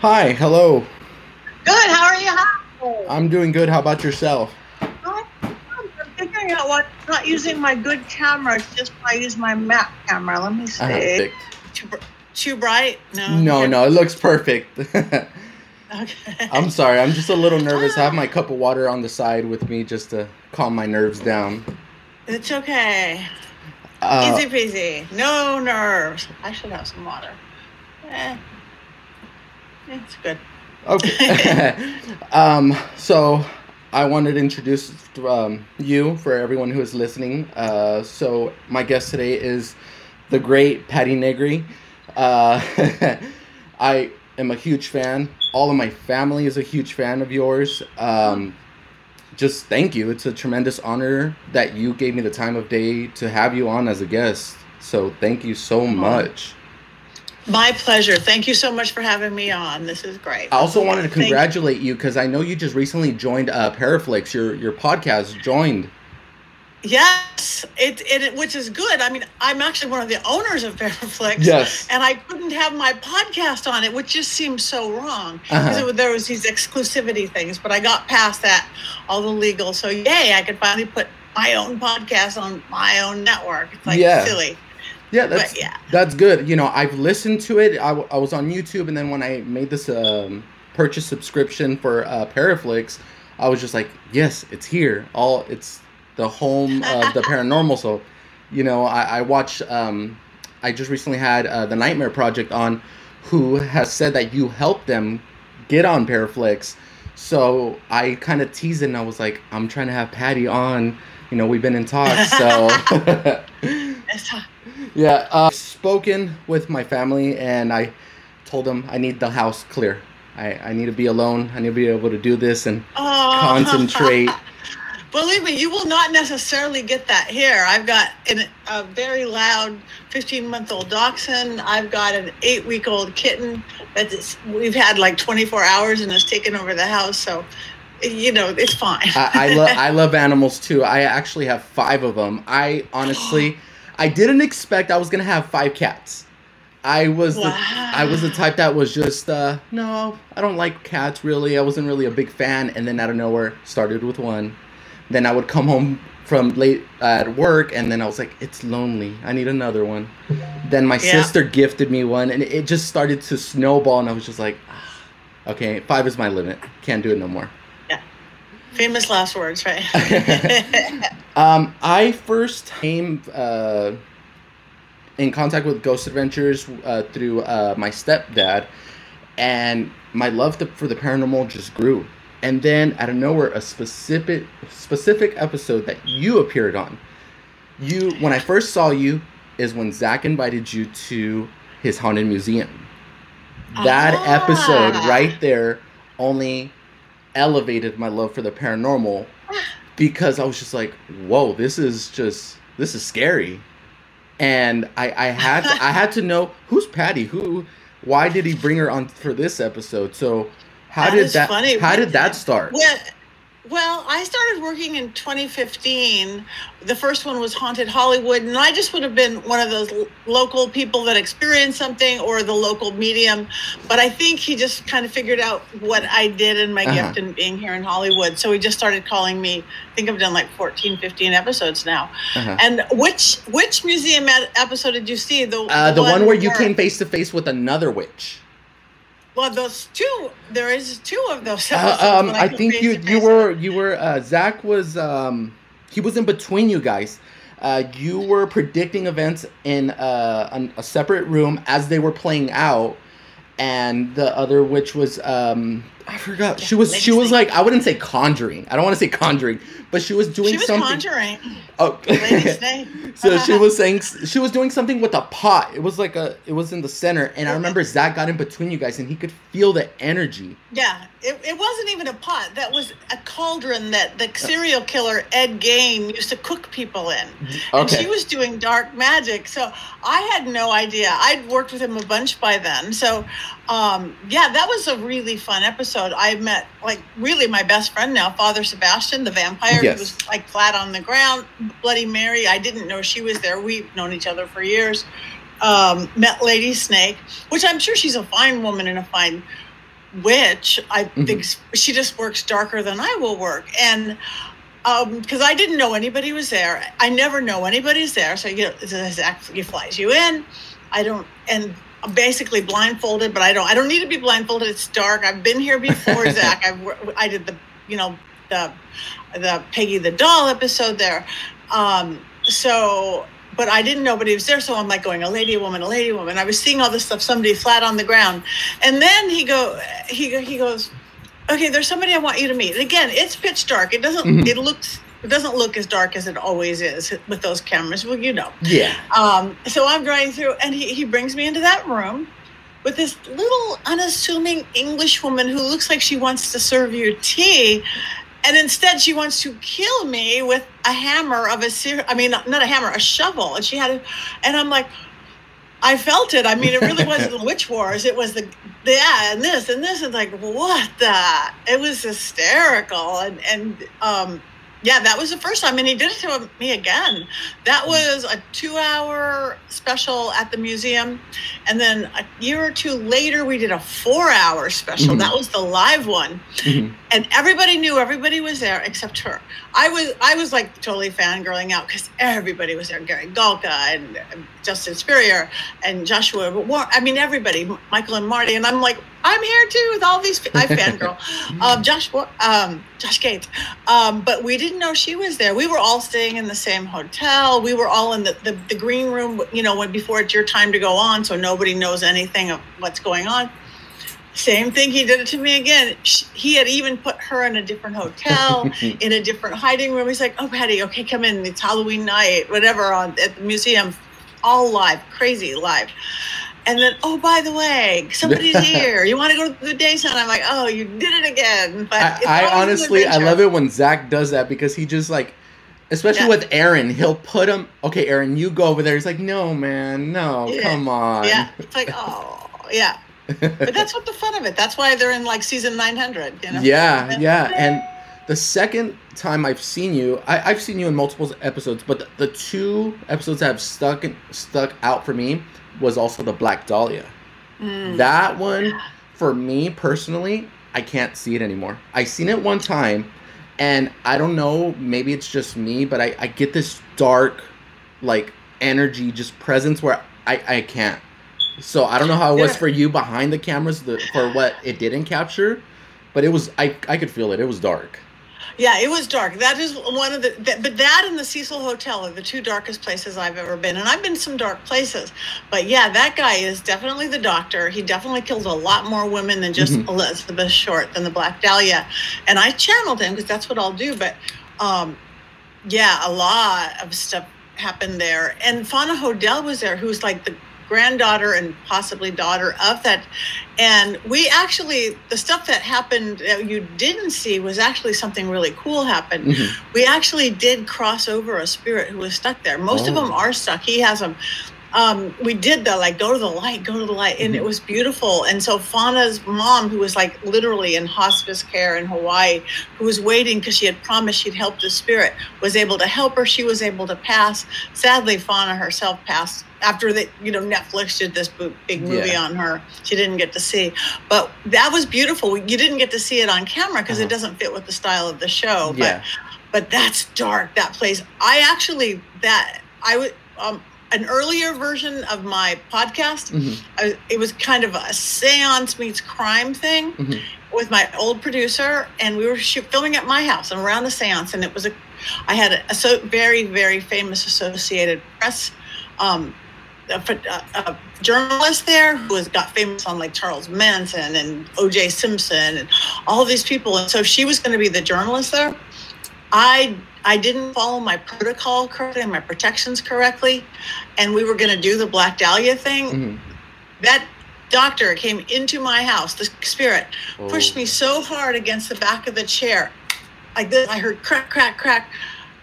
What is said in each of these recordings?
Hi, hello. Good. How are you? Hi. I'm doing good. How about yourself? I'm figuring out what. Not using my good camera. It's just I use my Mac camera. Let me see. Perfect. Too, too bright? No. No, no, it looks perfect. Okay. I'm sorry. I'm just a little nervous. I have my cup of water on the side with me just to calm my nerves down. It's okay. Uh, Easy peasy. No nerves. I should have some water. Eh. It's good. Okay. um, so I wanted to introduce um, you for everyone who is listening. Uh, so my guest today is the great Patti Negri. Uh, I am a huge fan. All of my family is a huge fan of yours. Um, just thank you. It's a tremendous honor that you gave me the time of day to have you on as a guest. So thank you so much. My pleasure. Thank you so much for having me on. This is great. I also wanted to congratulate you because I know you just recently joined uh, Paraflix. Your your podcast joined. Yes, it, it which is good. I mean, I'm actually one of the owners of Paraflix. Yes. And I couldn't have my podcast on it, which just seems so wrong. Because Uh-huh. there was these exclusivity things, but I got past that, all the legal. So yay, I could finally put my own podcast on my own network. It's like Yeah. silly. Yeah, that's But, yeah. that's good. You know, I've listened to it. I, w- I was on YouTube, and then when I made this um, purchase subscription for uh, Paraflix, I was just like, yes, it's here. All it's the home of the paranormal. So, you know, I, I watched. Um, I just recently had uh, the Nightmare Project on, who has said that you helped them get on Paraflix. So I kind of teased it, and I was like, I'm trying to have Patti on. You know, we've been in talks, so. Yeah, uh, spoken with my family, and I told them I need the house clear. I, I need to be alone. I need to be able to do this and Oh. concentrate. Believe me, you will not necessarily get that here. I've got an, a very loud 15 month old dachshund. I've got an eight week old kitten that we've had like 24 hours and has taken over the house. So, you know, it's fine. I, I love I love animals too. I actually have five of them. I honestly, I didn't expect I was gonna have five cats. I was the, I was the type that was just uh, no, I don't like cats really. I wasn't really a big fan, and then out of nowhere, started with one. Then I would come home from late at work, and then I was like, it's lonely. I need another one. Then my Yeah. sister gifted me one, and it just started to snowball, and I was just like, ah, okay, five is my limit. Can't do it no more. Famous last words, right? Um, I first came uh, in contact with Ghost Adventures uh, through uh, my stepdad, and my love to, for the paranormal just grew. And then out of nowhere, a specific specific episode that you appeared on. You when I first saw you is when Zach invited you to his haunted museum. That Ah. episode right there only elevated my love for the paranormal because I was just like, whoa, this is just this is scary. And I, I had to, I had to know who's Patty? Who why did he bring her on for this episode? So how That did that funny. how did that start? Well, well, I started working in 2015. The first one was Haunted Hollywood, and I just would have been one of those l- local people that experienced something or the local medium. But I think he just kind of figured out what I did and my Uh-huh. gift in being here in Hollywood. So he just started calling me. I think I've done like 14, 15 episodes now. Uh-huh. And which which museum episode did you see? The Uh, the one where you came face to face with another witch. Well, those two. There is two of those. Uh, um, when I think you you were you were uh, Zach was um, he was in between you guys. Uh, you were predicting events in uh, an, a separate room as they were playing out, and the other witch was um, I forgot. She was she was like I wouldn't say conjuring. I don't want to say conjuring, but she was doing something. She was something. conjuring. Oh. So she was saying she was doing something with a pot. It was like a it was in the center, and I remember Zach got in between you guys, and he could feel the energy. Yeah, it, it wasn't even a pot. That was a cauldron that the serial killer Ed Gein used to cook people in. And Okay. she was doing dark magic. So I had no idea. I'd worked with him a bunch by then. So um, yeah, that was a really fun episode. I met like really my best friend now, Father Sebastian, the vampire. Yes. He was like flat on the ground. Bloody Mary. I didn't know she was there. We've known each other for years. Um, met Lady Snake, which I'm sure she's a fine woman and a fine witch. I Mhm. think she just works darker than I will work. And because I didn't know anybody was there, I never know anybody's there. So you know, flies you in. I don't, and basically blindfolded, but I don't. I don't need to be blindfolded. It's dark. I've been here before, Zach. I've, I did the, you know, the, the Peggy the doll episode there. Um, so, but I didn't know nobody was there. So I'm like going, a lady, a woman, a lady, a woman. I was seeing all this stuff, somebody flat on the ground. And then he go, he, he goes, okay, there's somebody I want you to meet. And again, it's pitch dark. It doesn't, Mhm. it looks, it doesn't look as dark as it always is with those cameras. Well, you know. Yeah. Um, so I'm going through, and he, he brings me into that room with this little unassuming English woman who looks like she wants to serve you tea. And instead, she wants to kill me with a hammer of a ser- I mean, not a hammer, a shovel. And she had it, and I'm like, I felt it. I mean, it really wasn't the witch wars. It was the, the yeah, and this and this. And like, what the? It was hysterical. And and um, yeah, that was the first time. And he did it to me again. That was a two-hour special at the museum, and then a year or two later, we did a four-hour special. Mhm. That was the live one Mhm. and everybody knew everybody was there except her. I was I was like totally fangirling out because everybody was there. Gary Galka and Justin Spurrier and Joshua. War- I mean everybody, Michael and Marty, and I'm like I'm here too with all these. I fangirl. um, Josh um, Josh Gates, um, but we didn't know she was there. We were all staying in the same hotel. We were all in the, the, the green room. You know when before it's your time to go on, so nobody knows anything of what's going on. Same thing. He did it to me again. Sh- He had even put her in a different hotel, in a different hiding room. He's like, "Oh, Patti, okay, come in. It's Halloween night, whatever, on at the museum, all live, crazy live." And then, oh, by the way, somebody's here. You want to go to the day sun? I'm like, "Oh, you did it again." But I, I honestly, I love it when Zach does that because he just like, especially Yeah. with Aaron, he'll put him. Okay, Aaron, you go over there. He's like, no, man, no, Yeah. come on. Yeah, it's like, oh, yeah. But that's what the fun of it. That's why they're in like season 900. You know? Yeah, yeah. And the second time I've seen you, I, I've seen you in multiple episodes, but the, the two episodes that have stuck stuck out for me was also the Black Dahlia. Mm. That one, for me personally, I can't see it anymore. I seen it one time, and I don't know, maybe it's just me, but I, I get this dark, like energy, just presence where I, I can't. So I don't know how it was for you behind the cameras the, for what it didn't capture, but it was I I could feel it. It was dark. Yeah, it was dark. That is one of the, but that and the Cecil Hotel are the two darkest places I've ever been. And I've been some dark places. But yeah, that guy is definitely the doctor. He definitely kills a lot more women than just Mhm. Elizabeth Short than the Black Dahlia. And I channeled him because that's what I'll do. But um, yeah, a lot of stuff happened there. And Fauna Hodel was there, who's like the granddaughter and possibly daughter of that. And we actually, the stuff that happened that you didn't see was actually something really cool happened. Mhm. We actually did cross over a spirit who was stuck there. Most of Oh. them are stuck. He has them. Um, we did the like go to the light, go to the light, and it Mhm. was beautiful. And so Fauna's mom, who was like literally in hospice care in Hawaii, who was waiting because she had promised she'd help the spirit, was able to help her. She was able to pass. Sadly, Fauna herself passed after that. You know, Netflix did this big movie Yeah. on her. She didn't get to see, but that was beautiful. You didn't get to see it on camera because Uh-huh. it doesn't fit with the style of the show. But Yeah. but that's dark that place i actually that i would um an earlier version of my podcast Mhm. I, it was kind of a seance meets crime thing Mhm. with my old producer and we were shoot, filming at my house and around the seance and it was a i had a, a so very very famous associated press um a, a, a journalist there who has got famous on like Charles Manson and O.J. Simpson and all these people, and so she was going to be the journalist there. I I didn't follow my protocol correctly and my protections correctly, and we were going to do the Black Dahlia thing. Mhm. That doctor came into my house. The spirit pushed Oh. me so hard against the back of the chair, like this. I heard crack, crack, crack.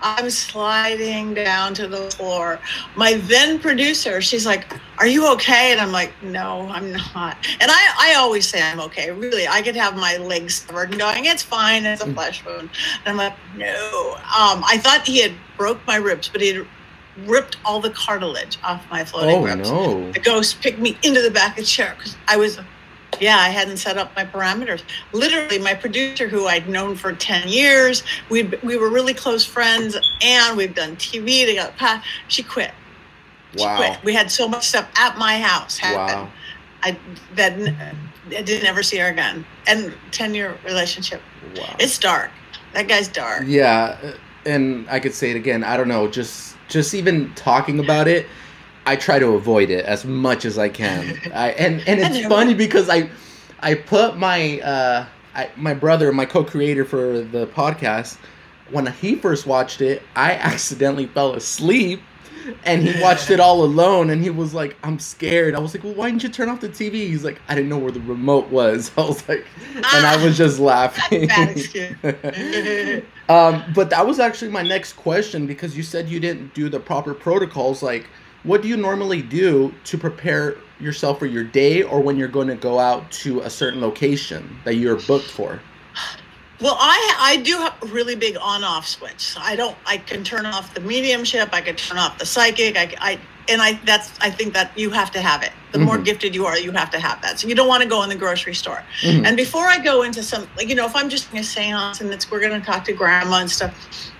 I'm sliding down to the floor. My then producer, she's like, "Are you okay?" And I'm like, "No, I'm not." And I, I always say I'm okay. Really, I could have my legs covered and going, "It's fine. It's a Mm. flesh wound." And I'm like, "No." Um, I thought he had broke my ribs, but he had ripped all the cartilage off my floating Oh ribs no. the ghost picked me into the back of the chair because I was yeah, I hadn't set up my parameters. Literally, my producer, who I'd known for 10 years, we we were really close friends, and we've done TV together. She quit. She Wow. quit. We had so much stuff at my house happen. Wow. I that I didn't ever see her again. And 10 year relationship. Wow. It's dark. That guy's dark. Yeah, and I could say it again. I don't know. Just just even talking about it, I try to avoid it as much as I can. I and and it's funny because I I put my uh I, my brother, my co-creator for the podcast, when he first watched it, I accidentally fell asleep. And he watched it all alone, and he was like, "I'm scared." I was like, "Well, why didn't you turn off the TV?" He's like, "I didn't know where the remote was." I was like, and I was just laughing. Um, but that was actually my next question because you said you didn't do the proper protocols. Like, what do you normally do to prepare yourself for your day or when you're going to go out to a certain location that you're booked for? Well, I I do have a really big on off switch. I don't. I can turn off the mediumship. I can turn off the psychic. I, I and I that's I think that you have to have it. The more Mhm. gifted you are, you have to have that. So you don't want to go in the grocery store. Mhm. And before I go into some, like you know, if I'm just doing a séance and it's we're going to talk to grandma and stuff,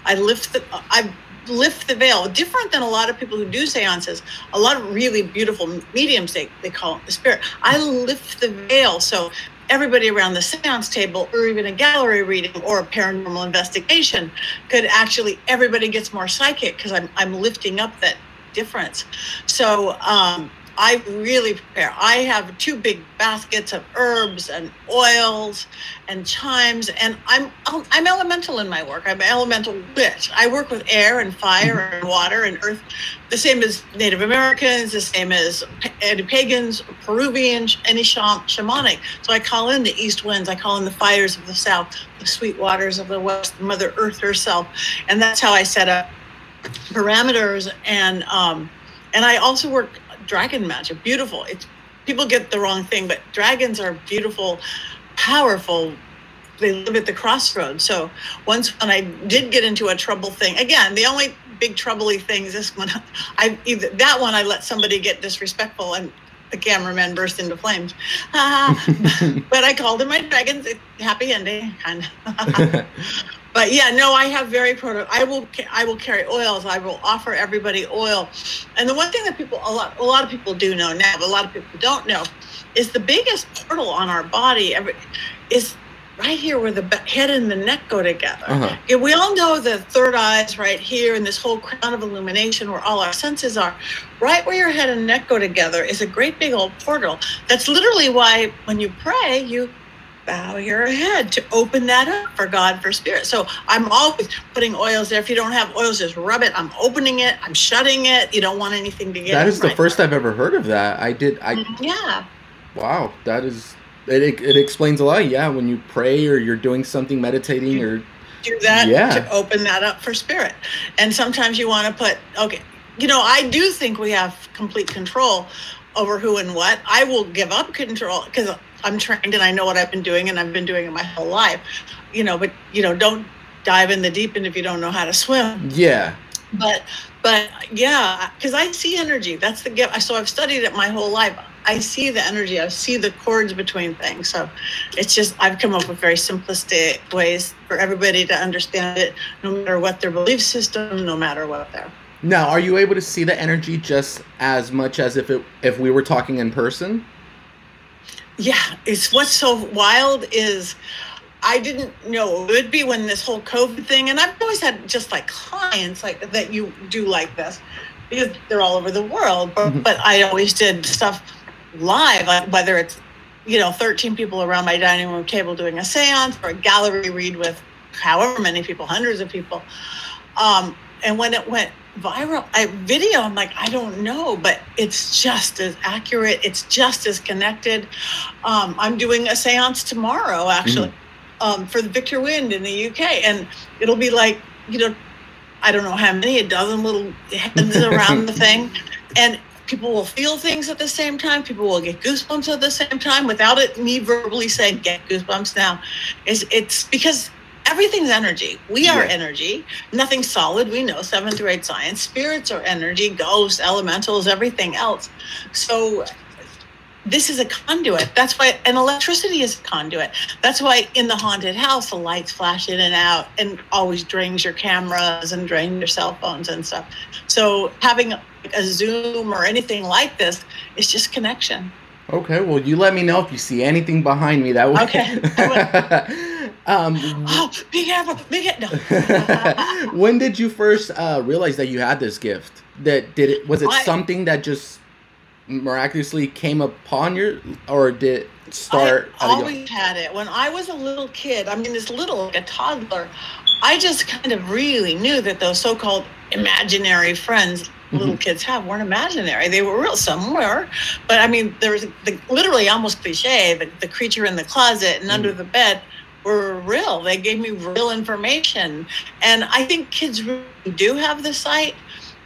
I lift the I lift the veil. Different than a lot of people who do séances. A lot of really beautiful mediums they they call it the spirit. I lift the veil so everybody around the séance table or even a gallery reading or a paranormal investigation could actually everybody gets more psychic because I'm I'm lifting up that difference. So um I really prepare. I have two big baskets of herbs and oils and chimes, and I'm I'm elemental in my work. I'm an elemental witch. I work with air and fire and water and earth, the same as Native Americans, the same as pa- pagans, Peruvian, any shamanic. So I call in the east winds. I call in the fires of the south, the sweet waters of the west, Mother Earth herself, and that's how I set up parameters and um and I also work dragon magic. Beautiful. It's people get the wrong thing, but dragons are beautiful, powerful. They live at the crossroads. So once when I did get into a trouble thing, again, the only big troubley thing is this one. I either that one I let somebody get disrespectful and the cameraman burst into flames. Ah, but I called them my dragons. It, happy ending. But yeah, no, I have very proto. I will I will carry oils. I will offer everybody oil. And the one thing that people a lot a lot of people do know now, but a lot of people don't know, is the biggest portal on our body every, is right here where the head and the neck go together. Uh-huh. Yeah, we all know the third eye is right here, and this whole crown of illumination where all our senses are. Right where your head and neck go together is a great big old portal. That's literally why when you pray, you bow your head to open that up for God, for spirit. So I'm always putting oils there. If you don't have oils, just rub it. I'm opening it. I'm shutting it. You don't want anything to get. That is the right first there. I've ever heard of that. I did. I mm, Yeah. wow. That is. It, it, it explains a lot. Yeah, when you pray or you're doing something, meditating or do that Yeah. to open that up for spirit. And sometimes you want to put, okay, you know, I do think we have complete control over who and what. I will give up control because I'm trained and I know what I've been doing and I've been doing it my whole life. You know, but you know, don't dive in the deep end if you don't know how to swim. yeah. But but yeah, because I see energy. That's the gift. So I've studied it my whole life. I see the energy. I see the cords between things. So it's just I've come up with very simplistic ways for everybody to understand it, no matter what their belief system, no matter what their. Now, are you able to see the energy just as much as if it if we were talking in person? Yeah, it's what's so wild is I didn't know it would be when this whole COVID thing, and I've always had just like clients like that you do like this because they're all over the world. But, Mhm. but I always did stuff live, whether it's you know 13 people around my dining room table doing a séance or a gallery read with however many people, hundreds of people. Um, and when it went viral, I video, I'm like, I don't know, but it's just as accurate. It's just as connected. Um, I'm doing a séance tomorrow, actually, um, for the Victor Wind in the UK, and it'll be like, you know, I don't know how many, a dozen little heads around the thing, and people will feel things at the same time. People will get goosebumps at the same time without it me verbally saying get goosebumps now. Is it's because everything's energy. We are Yeah. energy. Nothing's solid. We know seven through eight science. Spirits are energy, ghosts, elementals, everything else. So this is a conduit. That's why, and electricity is a conduit. That's why in the haunted house, the lights flash in and out and always drains your cameras and drains your cell phones and stuff. So having a Zoom or anything like this is just connection. Okay, well, you let me know if you see anything behind me. That way. Okay. um, oh, big apple, big. No. when did you first uh, realize that you had this gift? That did it? Was it I, something that just miraculously came upon your, or did it start? I always had it when I was a little kid. I mean, this little, like a toddler. I just kind of really knew that those so-called imaginary friends little mm-hmm. kids have weren't imaginary. They were real somewhere. But I mean, there was the, literally almost cliche the, the creature in the closet and mm-hmm. under the bed were real. They gave me real information. And I think kids really do have the sight,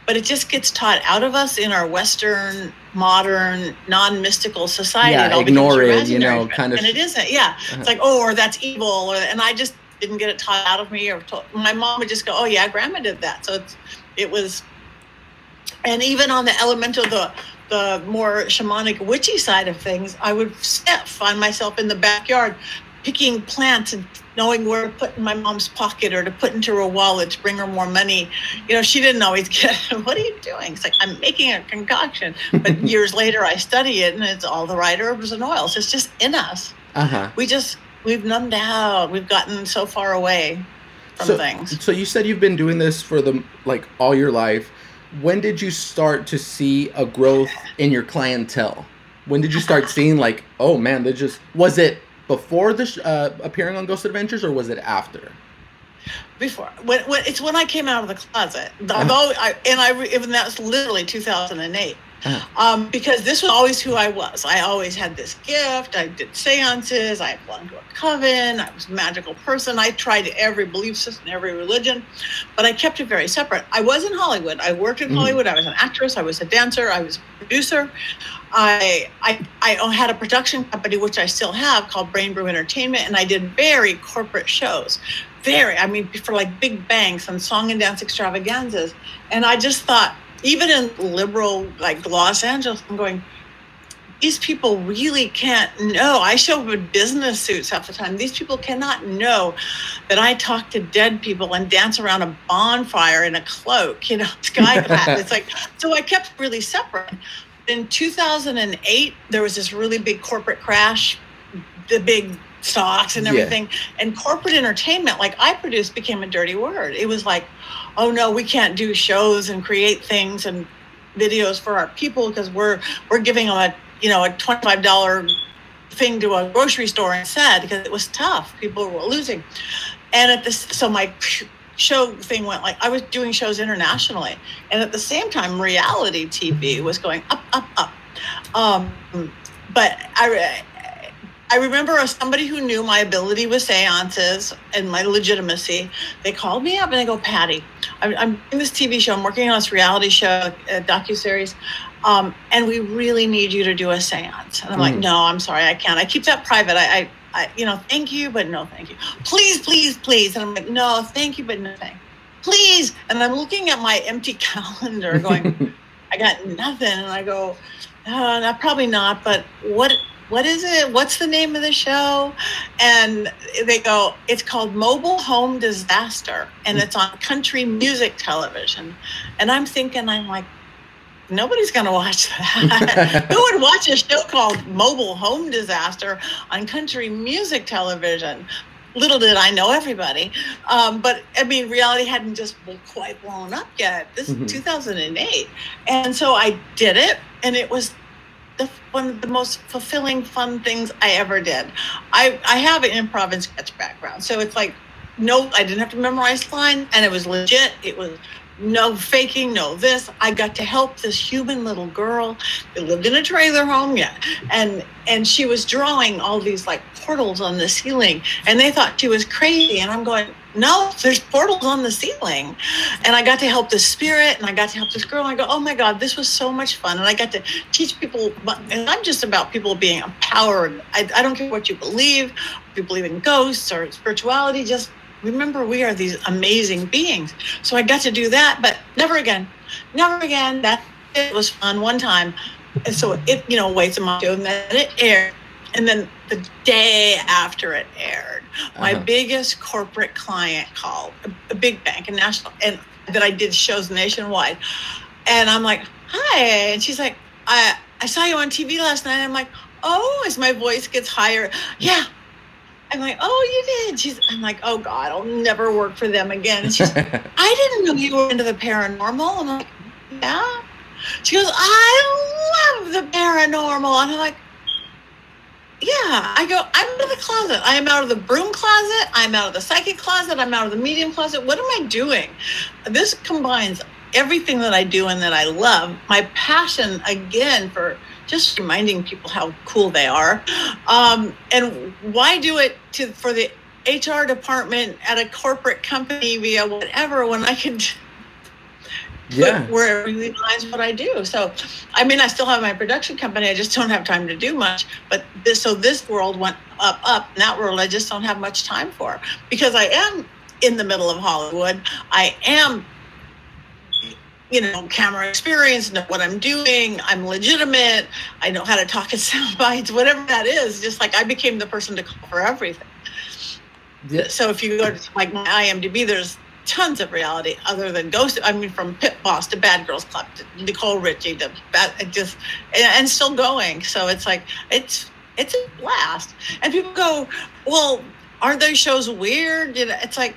but it just gets taught out of us in our Western, modern, non mystical society. Yeah, it ignore it, you know, kind of. And it isn't. Yeah. Uh-huh. It's like, oh, or that's evil. Or, and I just didn't get it taught out of me or told, my mom would just go, oh, yeah, grandma did that. So it's, it was and even on the elemental the the more shamanic witchy side of things i would find myself in the backyard picking plants and knowing where to put in my mom's pocket or to put into her wallet to bring her more money. You know she didn't always get what are you doing? It's like i'm making a concoction. But years later i study it and it's all the right herbs and oils. It's just in us. Uh-huh. we just we've numbed out. We've gotten so far away from so, things. so you said you've been doing this for the like all your life. When did you start to see a growth in your clientele? When did you start seeing like, oh man, they just was it before this uh, appearing on Ghost Adventures or was it after? Before, when, when it's when I came out of the closet. Although I and I even that's literally 2008. Uh-huh. Um, because this was always who I was. I always had this gift. I did seances. I belonged to a coven. I was a magical person. I tried every belief system, every religion, but I kept it very separate. I was in Hollywood. I worked in mm-hmm. Hollywood. I was an actress. I was a dancer. I was a producer. I, I I had a production company, which I still have, called Brain Brew Entertainment, and I did very corporate shows. Very, I mean, for like big banks and song and dance extravaganzas. And I just thought, even in liberal like Los Angeles, I'm going, these people really can't know. I show up in business suits half the time. These people cannot know that I talk to dead people and dance around a bonfire in a cloak, you know, sky it's like, so I kept really separate. In 2008, there was this really big corporate crash, the big stocks and everything. Yeah. And corporate entertainment, like I produced, became a dirty word. It was like, oh no, we can't do shows and create things and videos for our people because we're we're giving them a you know a twenty five dollar thing to a grocery store instead because it was tough. People were losing, and at this, so my show thing went like I was doing shows internationally, and at the same time, reality TV was going up, up, up. Um, but I I remember as somebody who knew my ability with seances and my legitimacy, they called me up and they go, Patti, I'm, I'm doing this TV show. I'm working on this reality show, a docu-series. Um, and we really need you to do a seance. And I'm mm. like, no, I'm sorry, I can't. I keep that private. I, I, I, you know, thank you, but no, thank you. Please, please, please. And I'm like, no, thank you, but no, thank you. Please. And I'm looking at my empty calendar going, I got nothing. And I go, uh, no, probably not, but what what is it? What's the name of the show? And they go, it's called Mobile Home Disaster, and it's on country music television. And I'm thinking, I'm like, nobody's going to watch that. Who would watch a show called Mobile Home Disaster on country music television? Little did I know everybody. Um, but I mean, reality hadn't just quite blown up yet. This is mm-hmm. 2008. And so I did it, and it was the, one of the most fulfilling, fun things I ever did. I, I have an improv and sketch background. So it's like, no, I didn't have to memorize lines and it was legit. It was no faking, no this. I got to help this human little girl that lived in a trailer home, yeah. And and she was drawing all these like portals on the ceiling and they thought she was crazy. And I'm going, no, there's portals on the ceiling. And I got to help the spirit and I got to help this girl. I go, oh my God, this was so much fun. And I got to teach people, and I'm just about people being empowered. I, I don't care what you believe, if you believe in ghosts or spirituality, just remember we are these amazing beings. So I got to do that, but never again. Never again. That it was fun one time. and so it, you know, waits a month, and then it aired. And then the day after it aired, my Uh-huh. biggest corporate client called, a, big bank, a national, and that I did shows nationwide. And I'm like, hi. And she's like, I, I saw you on TV last night. I'm like, oh, as my voice gets higher. Yeah. I'm like, oh, you did. She's, I'm like, oh God, I'll never work for them again. And she's, I didn't know you were into the paranormal. I'm like, yeah. She goes, I love the paranormal. And I'm like, yeah. I go, I'm out of the closet. I am out of the broom closet. I'm out of the psychic closet. I'm out of the medium closet. What am I doing? This combines everything that I do and that I love. My passion, again, for just reminding people how cool they are. Um, and why do it to for the HR department at a corporate company via whatever when I can yeah. where really aligns what I do. So, I mean, I still have my production company. I just don't have time to do much. But this, so this world went up, up. And that world, I just don't have much time for because I am in the middle of Hollywood. I am, you know, camera experience, know what I'm doing. I'm legitimate. I know how to talk in sound bites, whatever that is. Just like I became the person to call for everything. Yeah. So if you go to like my IMDb, there's tons of reality other than Ghost. I mean, from Pit Boss to Bad Girls Club to Nicole Richie to Bad, just and, and still going. So it's like it's it's a blast. And people go, well, aren't those shows weird? You know, it's like.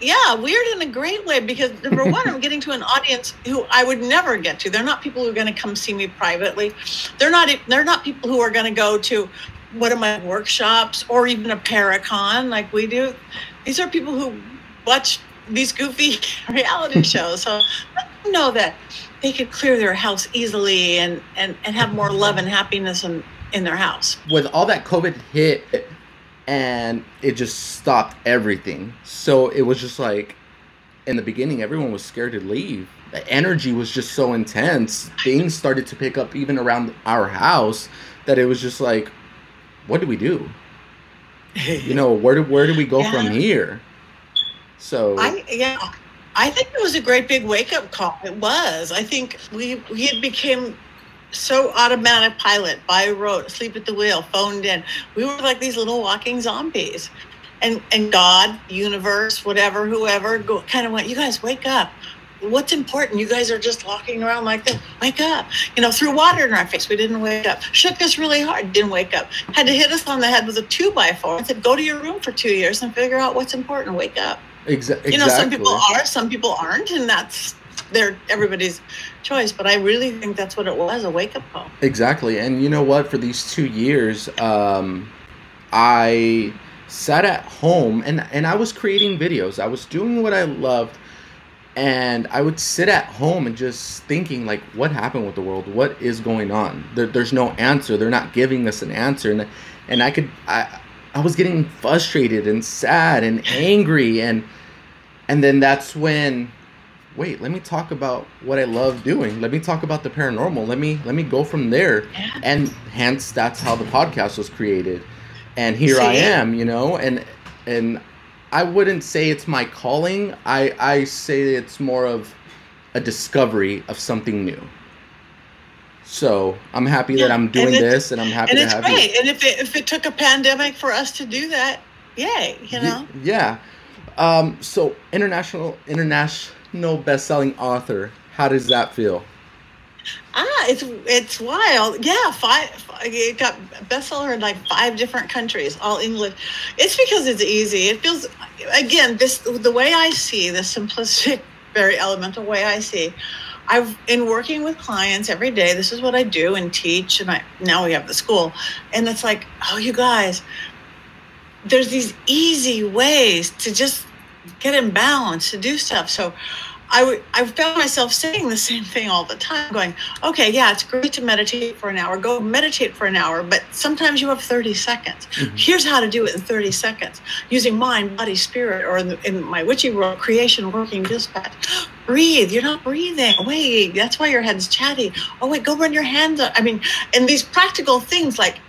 Yeah, weird in a great way because number one, I'm getting to an audience who I would never get to. They're not people who are going to come see me privately. They're not. They're not people who are going to go to one of my workshops or even a Paracon like we do. These are people who watch these goofy reality shows. So let them know that they could clear their house easily and, and, and have more love and happiness in, in their house. With all that COVID hit and it just stopped everything. So it was just like in the beginning everyone was scared to leave. The energy was just so intense. Things started to pick up even around our house that it was just like what do we do? You know, where do where do we go Yeah. from here? So I yeah, I think it was a great big wake up call. It was. I think we we had became so automatic pilot by road, asleep at the wheel, phoned in. We were like these little walking zombies. And and God, universe, whatever, whoever, go, kind of went, you guys wake up. What's important? You guys are just walking around like this. Wake up. You know, threw water in our face. We didn't wake up. Shook us really hard. Didn't wake up. Had to hit us on the head with a two by four. and said, go to your room for two years and figure out what's important. Wake up exactly. you know some people are some people aren't and that's their everybody's choice but i really think that's what it was a wake-up call Exactly. And you know what? For these two years, um, I sat at home and, and I was creating videos. I was doing what I loved. And I would sit at home and just thinking, like, what happened with the world? What is going on? There, there's no answer. They're not giving us an answer. And, and I could, I, I was getting frustrated and sad and angry. And, and then that's when wait let me talk about what i love doing. Let me talk about the paranormal. Let me let me go from there. Yeah. and hence that's how the podcast was created. And here i am you know and and i wouldn't say it's my calling. I i say it's more of a discovery of something new so i'm happy that i'm doing it's- this and i'm happy and to have great. You and if it, if it took a pandemic for us to do that yay you know? yeah. Um so international international best-selling author how does that feel? Ah it's it's wild. Yeah five it got bestseller in like five different countries all english. It's because it's easy. It feels again this the way i see the simplistic very elemental way i see I've in working with clients every day. This is what I do and teach, and I now we have the school, and it's like, oh, you guys, there's these easy ways to just get in balance to do stuff. So, I would I found myself saying the same thing all the time, going, okay, yeah, it's great to meditate for an hour. Go meditate for an hour, but sometimes you have 30 seconds. Mhm. Here's how to do it in 30 seconds using mind, body, spirit, or in, the, in my witchy world, creation, working dispatch. Breathe. You're not breathing. Wait, that's why your head's chatty. Oh, wait, go run your hands up. I mean, and these practical things like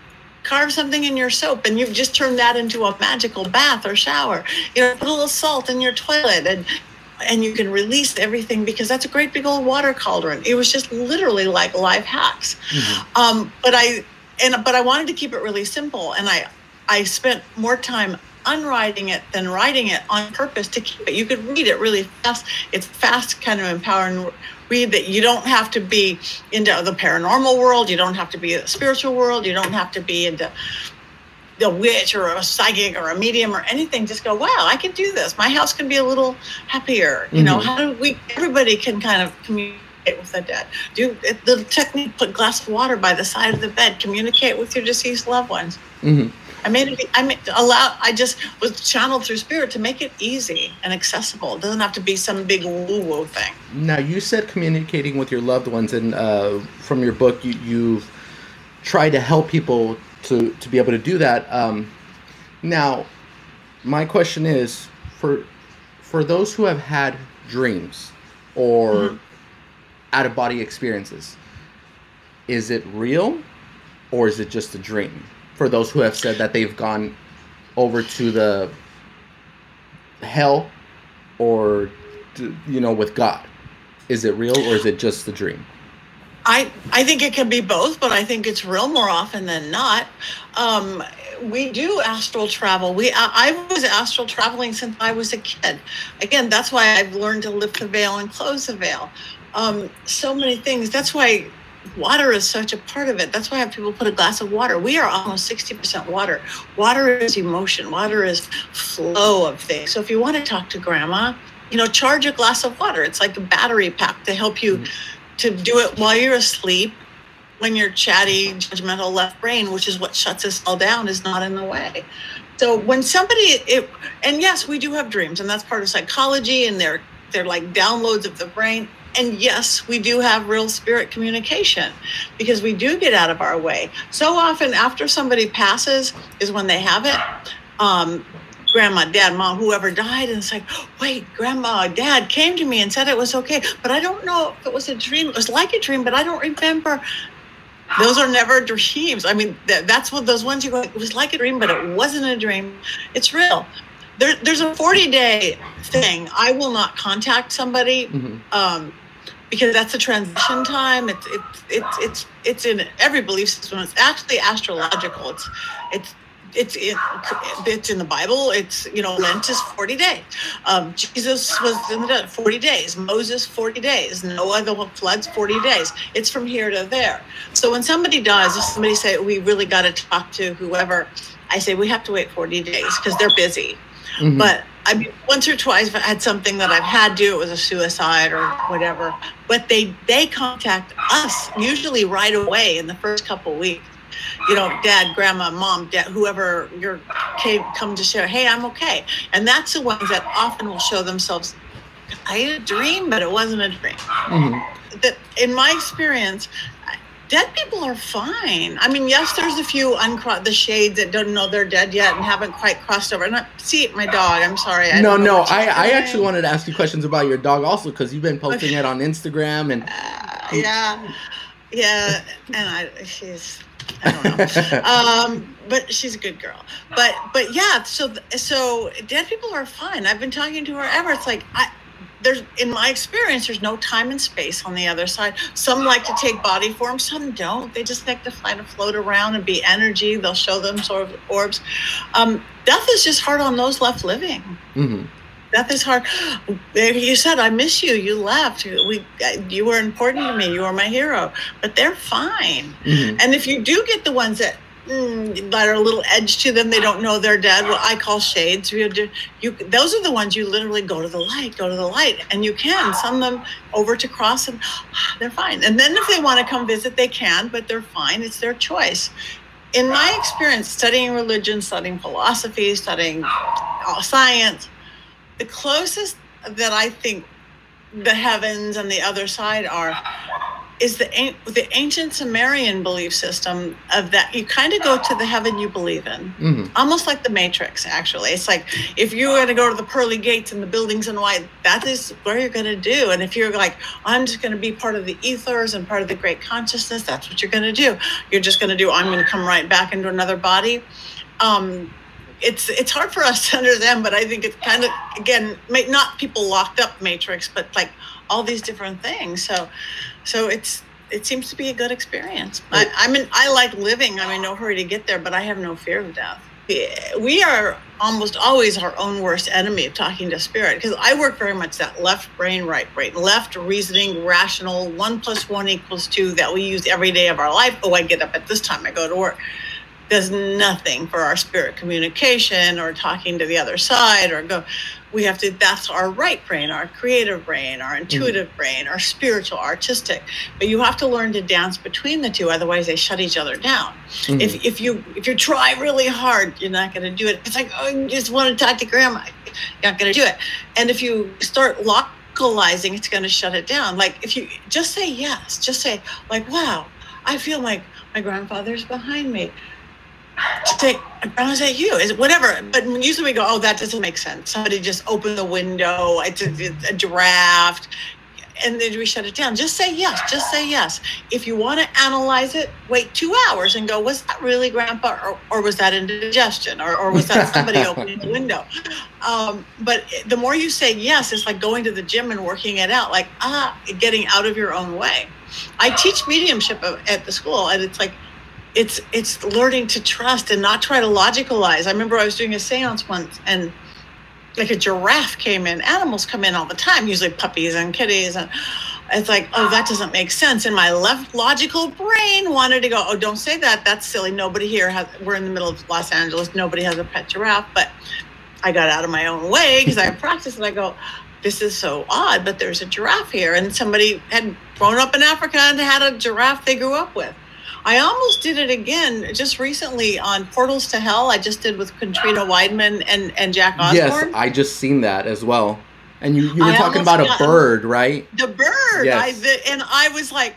carve something in your soap and you've just turned that into a magical bath or shower. You know, put a little salt in your toilet and and you can release everything because that's a great big old water cauldron. It was just literally like life hacks. Mm-hmm. Um, but I and but I wanted to keep it really simple, and I I spent more time unwriting it than writing it on purpose to keep it. You could read it really fast. It's fast, kind of empowering read that you don't have to be into the paranormal world. You don't have to be in the spiritual world. You don't have to be into a witch or a psychic or a medium or anything just go wow i can do this. My house can be a little happier. You mm-hmm. know how do we everybody can kind of communicate with the dead. Do the technique put glass of water by the side of the bed communicate with your deceased loved ones. Mm-hmm. i made it i made allow i just was channeled through spirit to make it easy and accessible. It doesn't have to be some big woo woo thing. Now you said communicating with your loved ones and uh, from your book you, you've tried to help people to to be able to do that. Um, now, my question is for for those who have had dreams or mm-hmm. out of body experiences, is it real or is it just a dream? For those who have said that they've gone over to the hell or you know with God, is it real or is it just a dream? I I think it can be both, but I think it's real more often than not. Um, we do astral travel. We I, I, was astral traveling since I was a kid. Again, that's why I've learned to lift the veil and close the veil. Um, so many things. That's why water is such a part of it. That's why I have people put a glass of water. We are almost 60% water. Water is emotion. Water is flow of things. So if you want to talk to grandma, you know, charge a glass of water. It's like a battery pack to help you. Mm-hmm to do it while you're asleep when your chatty judgmental left brain which is what shuts us all down is not in the way. So when somebody it, and yes we do have dreams and that's part of psychology and they're they're like downloads of the brain. And yes we do have real spirit communication because we do get out of our way. So often after somebody passes is when they have it. Um, grandma, dad, mom, whoever died. And it's like, wait, grandma, dad came to me and said it was okay. But I don't know if it was a dream. It was like a dream, but I don't remember. Those are never dreams. I mean, that's what those ones you go, it was like a dream, but it wasn't a dream. It's real. There, there's a 40 day thing. I will not contact somebody. Mm-hmm. Um, because that's a transition time. It's it's it's it's it's in every belief system. It's actually astrological. It's it's it's it, it's in the Bible. It's you know Lent is forty days. Um, Jesus was in the forty days. Moses forty days. Noah the floods forty days. It's from here to there. So when somebody dies, if somebody say we really got to talk to whoever, I say we have to wait forty days because they're busy. Mm-hmm. But I mean, once or twice I've had something that I've had to. It was a suicide or whatever. But they they contact us usually right away in the first couple weeks you know, dad, grandma, mom, dad, whoever you're came, come to share, hey, I'm okay. And that's the ones that often will show themselves, I had a dream, but it wasn't a dream. Mm-hmm. That in my experience, dead people are fine. I mean, yes, there's a few uncro- the shades that don't know they're dead yet and haven't quite crossed over. And I, see, my dog. I'm sorry. I no, no. I, I actually wanted to ask you questions about your dog also because you've been posting it on Instagram and. Uh, yeah, yeah, and I she's I don't know. um, but she's a good girl. But but yeah, so so dead people are fine. I've been talking to her ever. It's like I there's in my experience there's no time and space on the other side. Some like to take body form, some don't. They just like to fly to float around and be energy. They'll show them sort of orbs. Um, death is just hard on those left living. Mm-hmm death is hard. You said, I miss you. You left. We, you were important to me. You were my hero. But they're fine. Mm-hmm. And if you do get the ones that mm, that are a little edge to them, they don't know they're dead. What I call shades. You, you, those are the ones you literally go to the light, go to the light, and you can send them over to cross, and they're fine. And then if they want to come visit, they can, but they're fine. It's their choice in my experience studying religion, studying philosophy, studying uh, science, the closest that I think the heavens and the other side are is the the ancient Sumerian belief system of that you kind of go to the heaven you believe in, mm-hmm. almost like the Matrix. Actually, it's like if you're going to go to the pearly gates and the buildings and white, that is where you're going to do. And if you're like, I'm just going to be part of the ethers and part of the great consciousness, that's what you're going to do. You're just going to do. I'm going to come right back into another body. Um, it's it's hard for us to understand, them, but I think it's kind of again may- not people locked up matrix, but like all these different things. So so it's it seems to be a good experience. I, I mean, I like living. I'm in no hurry to get there, but I have no fear of death. We are almost always our own worst enemy of talking to spirit because I work very much that left brain, right brain, left reasoning, rational, one plus one equals two that we use every day of our life. Oh, I get up at this time, I go to work does nothing for our spirit communication or talking to the other side or go we have to that's our right brain our creative brain our intuitive mm-hmm. brain our spiritual artistic. But you have to learn to dance between the two otherwise they shut each other down. Mm-hmm. if, if you if you try really hard you're not going to do it. It's like oh you just want to talk to grandma you're not going to do it. And if you start localizing it's going to shut it down. Like if you just say yes just say like wow i feel like my grandfather's behind me say, I was at you, is whatever. But usually we go, oh, that doesn't make sense. Somebody just opened the window. It's a, it's a draft. And then we shut it down. Just say yes. Just say yes. If you want to analyze it, wait two hours and go, was that really grandpa or, or was that indigestion or, or was that somebody opening the window? Um, but the more you say yes, it's like going to the gym and working it out, like, ah, getting out of your own way. I teach mediumship at the school and it's like, it's it's learning to trust and not try to logicalize. I remember I was doing a séance once and like a giraffe came in. Animals come in all the time, usually puppies and kitties and it's like, oh, that doesn't make sense. And my left logical brain wanted to go, oh, don't say that. That's silly. Nobody here has, we're in the middle of Los Angeles. Nobody has a pet giraffe. But I got out of my own way because I have practice and I go, this is so odd, but there's a giraffe here. And somebody had grown up in Africa and had a giraffe they grew up with. I almost did it again just recently on Portals to Hell. I just did with Katrina Weidman and, and Jack Osbourne. Yes, I just seen that as well. And you, you were I talking about a bird, right? The bird. Yes. I, the, and I was like,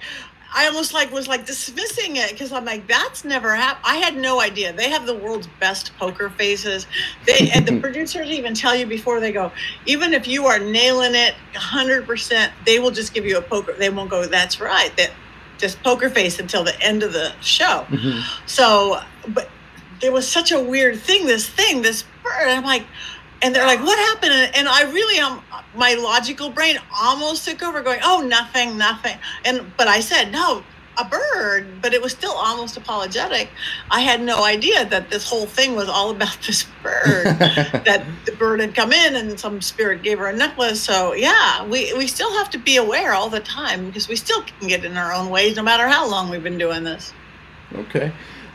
I almost like was like dismissing it because I'm like, that's never happened. I had no idea. They have the world's best poker faces. They and the producers even tell you before they go, even if you are nailing it 100, percent they will just give you a poker. They won't go. That's right. That just poker face until the end of the show. Mm-hmm. So, but there was such a weird thing. This thing, this bird. I'm like, and they're like, "What happened?" And I really am. Um, my logical brain almost took over, going, "Oh, nothing, nothing." And but I said, "No, a bird, but it was still almost apologetic. I had no idea that this whole thing was all about this bird. that the bird had come in and some spirit gave her a necklace. So yeah, we we still have to be aware all the time because we still can get in our own ways no matter how long we've been doing this. Okay.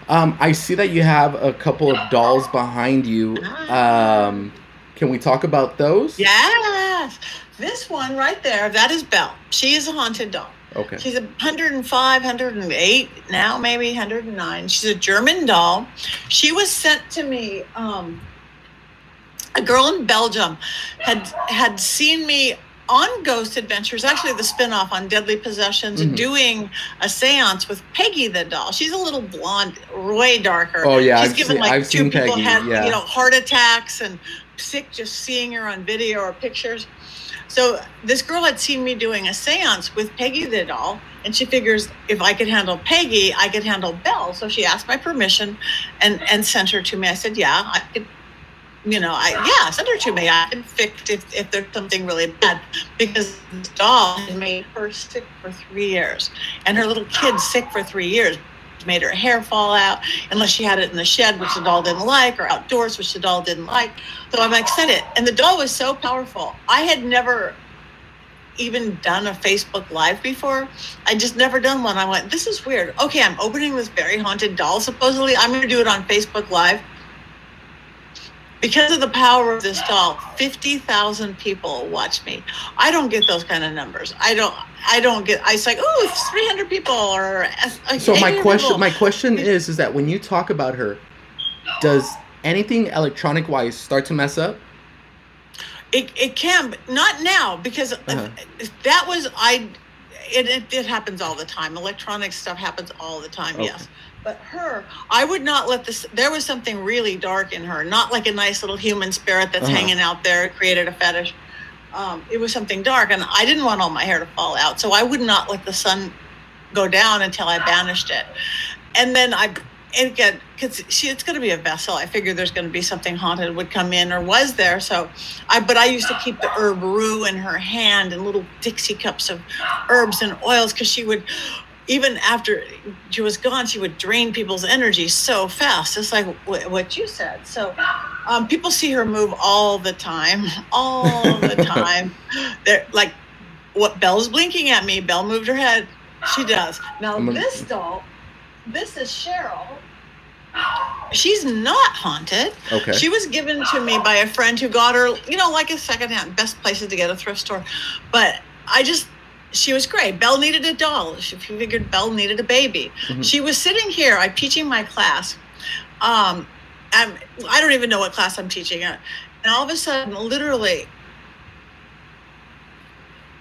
Um, I see that you have a couple of dolls behind you. Ah. Um, can we talk about those? Yes. This one right there, that is Belle. She is a haunted doll. Okay. She's 105, 108 now, maybe 109. She's a German doll. She was sent to me. Um, a girl in Belgium had had seen me on Ghost Adventures, actually the spinoff on Deadly Possessions, mm-hmm. doing a séance with Peggy the doll. She's a little blonde, way darker. Oh yeah, she's I've given seen, like I've two people Peggy, had yeah. you know heart attacks and sick just seeing her on video or pictures. So this girl had seen me doing a seance with Peggy the doll, and she figures if I could handle Peggy, I could handle Belle. So she asked my permission and and sent her to me. I said, yeah, I could. You know, I yeah, send her to me. I can fix if, if there's something really bad because this doll had made her sick for three years, and her little kid sick for three years made her hair fall out unless she had it in the shed, which the doll didn't like, or outdoors, which the doll didn't like. So I'm like, send it. And the doll was so powerful. I had never even done a Facebook Live before. I just never done one. I went, this is weird. Okay, I'm opening this very haunted doll. Supposedly, I'm going to do it on Facebook Live. Because of the power of this doll, 50,000 people watch me. I don't get those kind of numbers. I don't. I don't get. I say, oh, it's 300 people or. So my question, people. my question is, is that when you talk about her, does anything electronic wise start to mess up? It, it can, but not now because uh-huh. that was I. It, it, it happens all the time. Electronic stuff happens all the time. Okay. Yes, but her, I would not let this. There was something really dark in her, not like a nice little human spirit that's uh-huh. hanging out there, created a fetish. Um, it was something dark, and I didn't want all my hair to fall out, so I would not let the sun go down until I banished it. And then I and again, because she it's going to be a vessel. I figured there's going to be something haunted would come in or was there. So, I but I used to keep the herb rue in her hand and little Dixie cups of herbs and oils because she would. Even after she was gone, she would drain people's energy so fast, It's like wh- what you said. So, um, people see her move all the time, all the time. They're like, what Belle's blinking at me. Belle moved her head. She does. Now a- this doll, this is Cheryl. She's not haunted. Okay. She was given to me by a friend who got her, you know, like a secondhand, best places to get a thrift store. But I just, she was great. Belle needed a doll. She figured Belle needed a baby. Mhm. She was sitting here. I'm teaching my class. Um, I'm, I don't even know what class I'm teaching at. And all of a sudden, literally,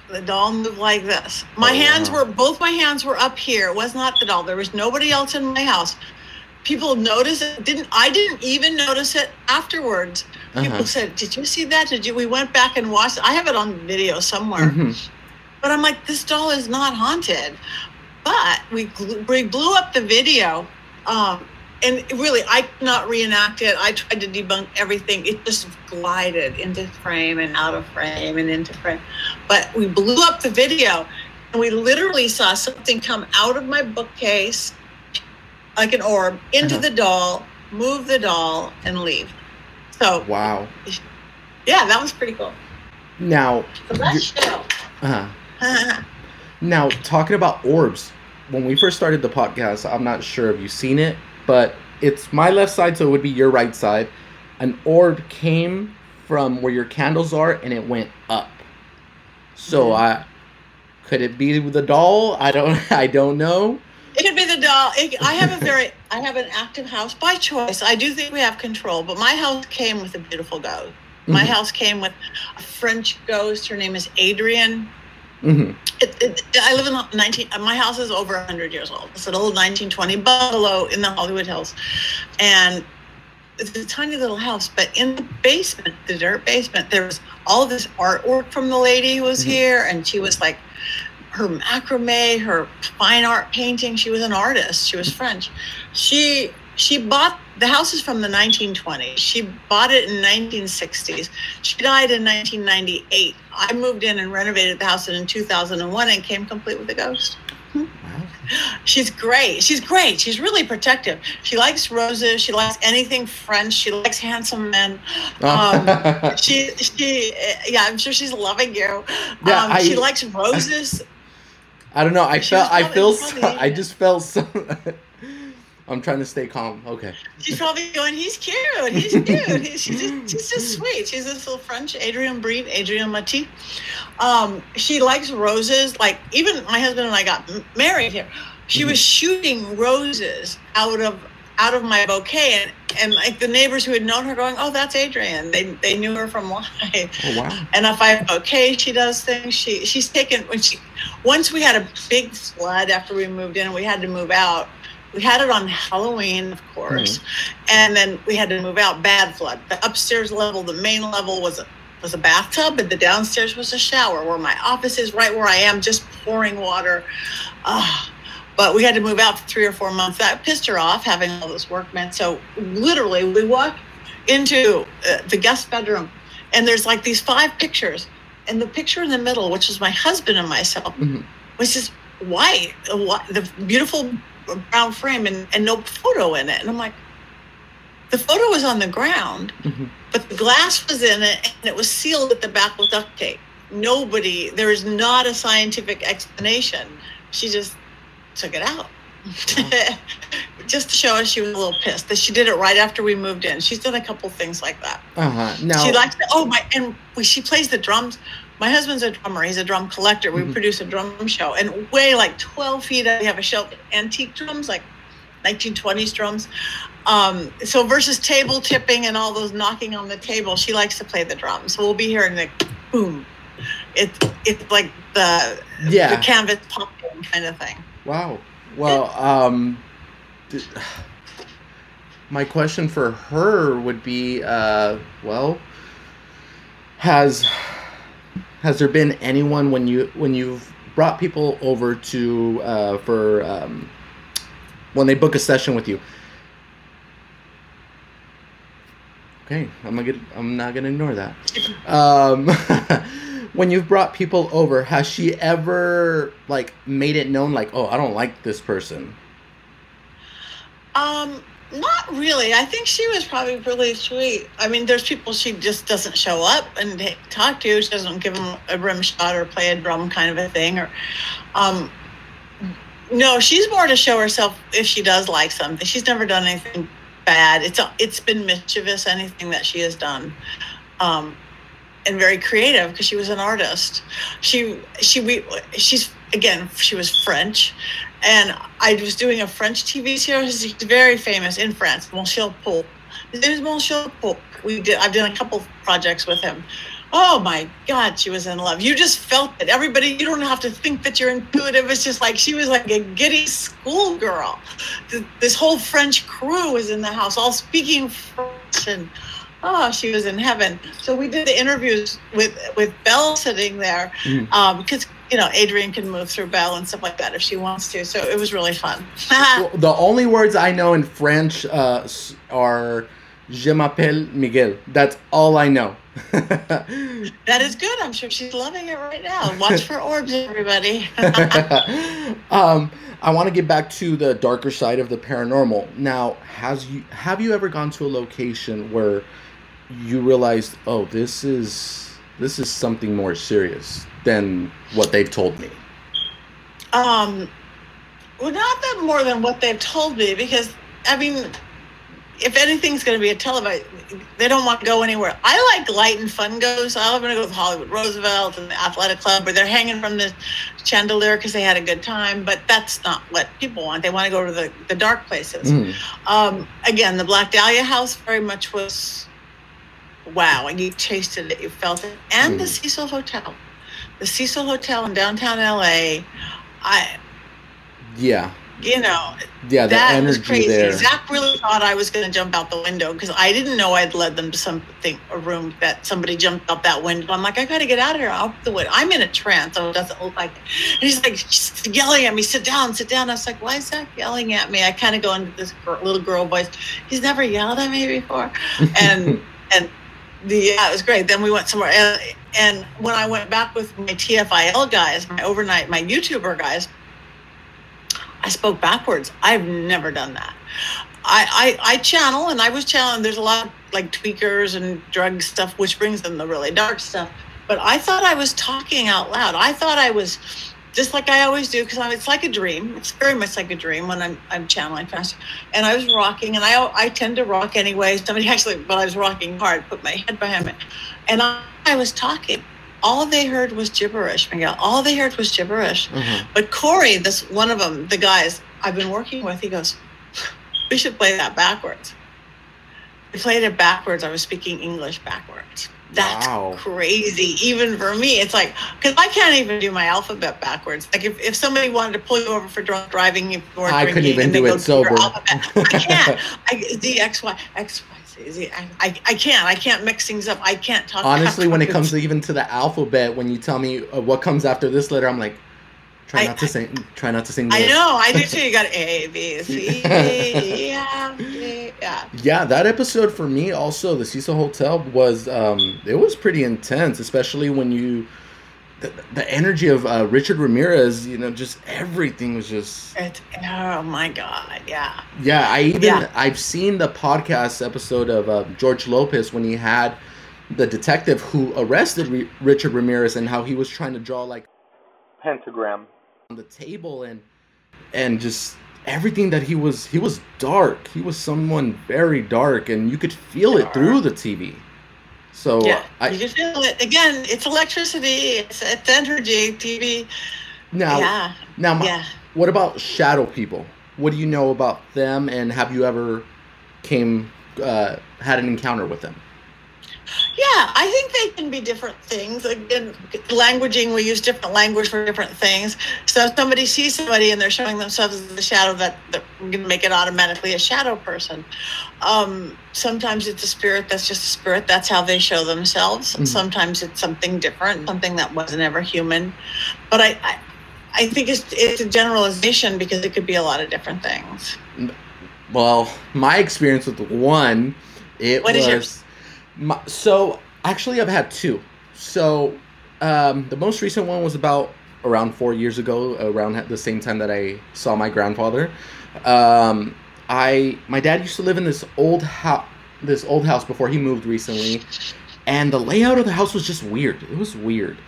the doll moved like this. My Oh, hands wow. were, both my hands were up here. It was not the doll. There was nobody else in my house. People noticed it. Didn't I didn't even notice it afterwards. People Uh-huh. said, "Did you see that? Did you?" We went back and watched. I have it on video somewhere. Mhm. But I'm like, this doll is not haunted. But we, gl- we blew up the video. Um, and really, I could not reenact it. I tried to debunk everything. It just glided into frame and out of frame and into frame. But we blew up the video and we literally saw something come out of my bookcase, like an orb, into Uh-huh. the doll, move the doll, and leave. So, Wow. yeah, that was pretty cool. Now, So that's Cheryl. now talking about orbs. When we first started the podcast, I'm not sure if you've seen it, but it's my left side, so it would be your right side. An orb came from where your candles are, and it went up. So Mhm. I could it be the doll? I don't. I don't know. It could be the doll. It, I have a very, I have an active house by choice. I do think we have control, but my house came with a beautiful ghost. My Mhm. house came with a French ghost. Her name is Adrian. Mhm. It, it, I live in the 19. My house is over 100 years old. It's an old 1920 bungalow in the Hollywood Hills, and it's a tiny little house. But in the basement, the dirt basement, there was all this artwork from the lady who was Mhm. here, and she was like her macrame, her fine art painting. She was an artist. She was French. She she bought the house is from the 1920s. She bought it in 1960s. She died in 1998. I moved in and renovated the house in 2001 and came complete with a ghost. Wow. She's great. She's great. She's really protective. She likes roses. She likes anything French. She likes handsome men. Um, she she yeah, I'm sure she's loving you. Yeah, um, I- she likes roses. I don't know. I She felt. I feel. So, I just felt so. I'm trying to stay calm. Okay. She's probably going, he's cute. He's cute. He's, she's, just, she's just sweet. She's this little French Adrian Breed, Adrian Mati. Um, she likes roses. Like even my husband and I got married here. She was shooting roses out of out of my bouquet, and and like the neighbors who had known her going, oh, that's Adrian. They they knew her from life. Oh wow. And if I bouquet, she does things. She she's taken when she once we had a big flood after we moved in and we had to move out. We had it on Halloween, of course, and then we had to move out. Bad flood. The upstairs level, the main level was a was a bathtub, and the downstairs was a shower. Where my office is, right where I am, just pouring water. Ah, but we had to move out for three or four months. That pissed her off having all this workmen. So literally, we walk into uh, the guest bedroom, and there's like these five pictures, and the picture in the middle, which is my husband and myself, Mhm. was just white, the beautiful brown frame, and, and no photo in it. And I'm like, the photo was on the ground, Mhm. but the glass was in it, and it was sealed at the back with duct tape. Nobody, there is not a scientific explanation. She just took it out. just to show us she was a little pissed that she did it right after we moved in. She's done a couple things like that. Uh huh. Now. She likes to, oh my, and she plays the drums. My husband's a drummer. He's a drum collector. We Mhm. produce a drum show, and way like 12 feet up, we have a show of antique drums, like 1920s drums. Um, so versus table tipping and all those knocking on the table, she likes to play the drums. So we'll be here and like, boom. It, it's like the, yeah. the canvas popping kind of thing. Wow. Well, um, th- my question for her would be, uh, well, has has there been anyone when you when you've brought people over to uh, for um, when they book a session with you? Okay, I'm gonna I'm not gonna ignore that. Um, when you've brought people over, has she ever like made it known like, oh, I don't like this person? Um, not really. I think she was probably really sweet. I mean, there's people she just doesn't show up and talk to. She doesn't give them a rim shot or play a drum kind of a thing. Or, um, no, she's more to show herself if she does like something. She's never done anything bad. It's it's been mischievous anything that she has done. Um, and very creative because she was an artist. She she we she's again she was French, and I was doing a French TV series. He's very famous in France, Monsieur Paul. His name is Monsieur Paul. We did I've done a couple projects with him. Oh my God, she was in love. You just felt it. Everybody, you don't have to think that you're intuitive. It's just like she was like a giddy schoolgirl. This whole French crew was in the house, all speaking French and oh, she was in heaven. So we did the interviews with with Belle sitting there Mhm. um, because you know Adrian can move through Belle and stuff like that if she wants to. So it was really fun. Well, the only words I know in French uh, are "Je m'appelle Miguel." That's all I know. that is good. I'm sure she's loving it right now. Watch for orbs, everybody. um, I want to get back to the darker side of the paranormal. Now, has you have you ever gone to a location where you realized, oh, this is this is something more serious than what they've told me? Um, well, not that more than what they've told me, because I mean, if anything's going to be a televised, they don't want to go anywhere. I like light and fun goes. I'm going to go with Hollywood Roosevelt and the Athletic Club, where they're hanging from the chandelier because they had a good time. But that's not what people want. They want to go to the, the dark places. Mm. Um, again, the Black Dahlia House very much was wow, and you tasted it, you felt it, and the Mm. Cecil Hotel, the Cecil Hotel in downtown LA. I, Yeah, you know, yeah, that was crazy. there. Zach really thought I was going to jump out the window because I didn't know I'd led them to something, a room that somebody jumped out that window. I'm like, I got to get out of here, out the window. I'm in a trance, so it doesn't look like. It. And he's like just yelling at me, sit down, sit down. I was like, why is Zach yelling at me? I kind of go into this girl, little girl voice. He's never yelled at me before, and and the yeah, it was great. Then we went somewhere, and, and when I went back with my TFIL guys, my overnight, my YouTuber guys, I spoke backwards. I've never done that. I, I, I channel and I was channeling. There's a lot of like tweakers and drug stuff, which brings them the really dark stuff. But I thought I was talking out loud. I thought I was just like I always do because it's like a dream. It's very much like a dream when I'm I'm channeling fast. And I was rocking, and I I tend to rock anyway. Somebody actually, but I was rocking hard, put my head behind me, and I, I was talking. All they heard was gibberish, Miguel. All they heard was gibberish. Mhm. But Corey, this one of them, the guys I've been working with, he goes, "We should play that backwards." We played it backwards. I was speaking English backwards. That's Wow. crazy, even for me. It's like because I can't even do my alphabet backwards. Like if, if somebody wanted to pull you over for drunk driving, you I couldn't even do it sober. I can't. I, Z X Y X Y Z Z. I, I I can't. I can't mix things up. I can't talk. Honestly, when it comes to even to the alphabet, when you tell me uh, what comes after this letter, I'm like, try I- not to sing. Try not to sing. I know, I do too. You got A, B, C, D, E, F, G, yeah. Yeah, that episode for me also the Cecil Hotel was um it was pretty intense, especially when you the, the energy of uh, Richard Ramirez, you know, just everything was just It, oh my God, yeah. yeah. I even Yeah. I've seen the podcast episode of uh, George Lopez when he had the detective who arrested Re- Richard Ramirez and how he was trying to draw like pentagram. On the table and and just everything that he was he was dark he was someone very dark and you could feel it through the tv so Yeah, I, you can feel it. Again, it's electricity, it's, it's energy, TV. now yeah, now my- yeah. what about shadow people what do you know about them and have you ever came uh, had an encounter with them Yeah, I think they can be different things. Again, languaging, we use different language for different things. So if somebody sees somebody and they're showing themselves as the shadow, that, that we're going to make it automatically a shadow person. Um, sometimes it's a spirit that's just a spirit. That's how they show themselves. Mhm. Sometimes it's something different, something that wasn't ever human. But I, I, I think it's, it's a generalization because it could be a lot of different things. well my experience with one it What is was? My, so actually, I've had two. So um, the most recent one was about around four years ago, around the same time that I saw my grandfather. Um, I my dad used to live in this old house, this old house before he moved recently, and the layout of the house was just weird. It was weird.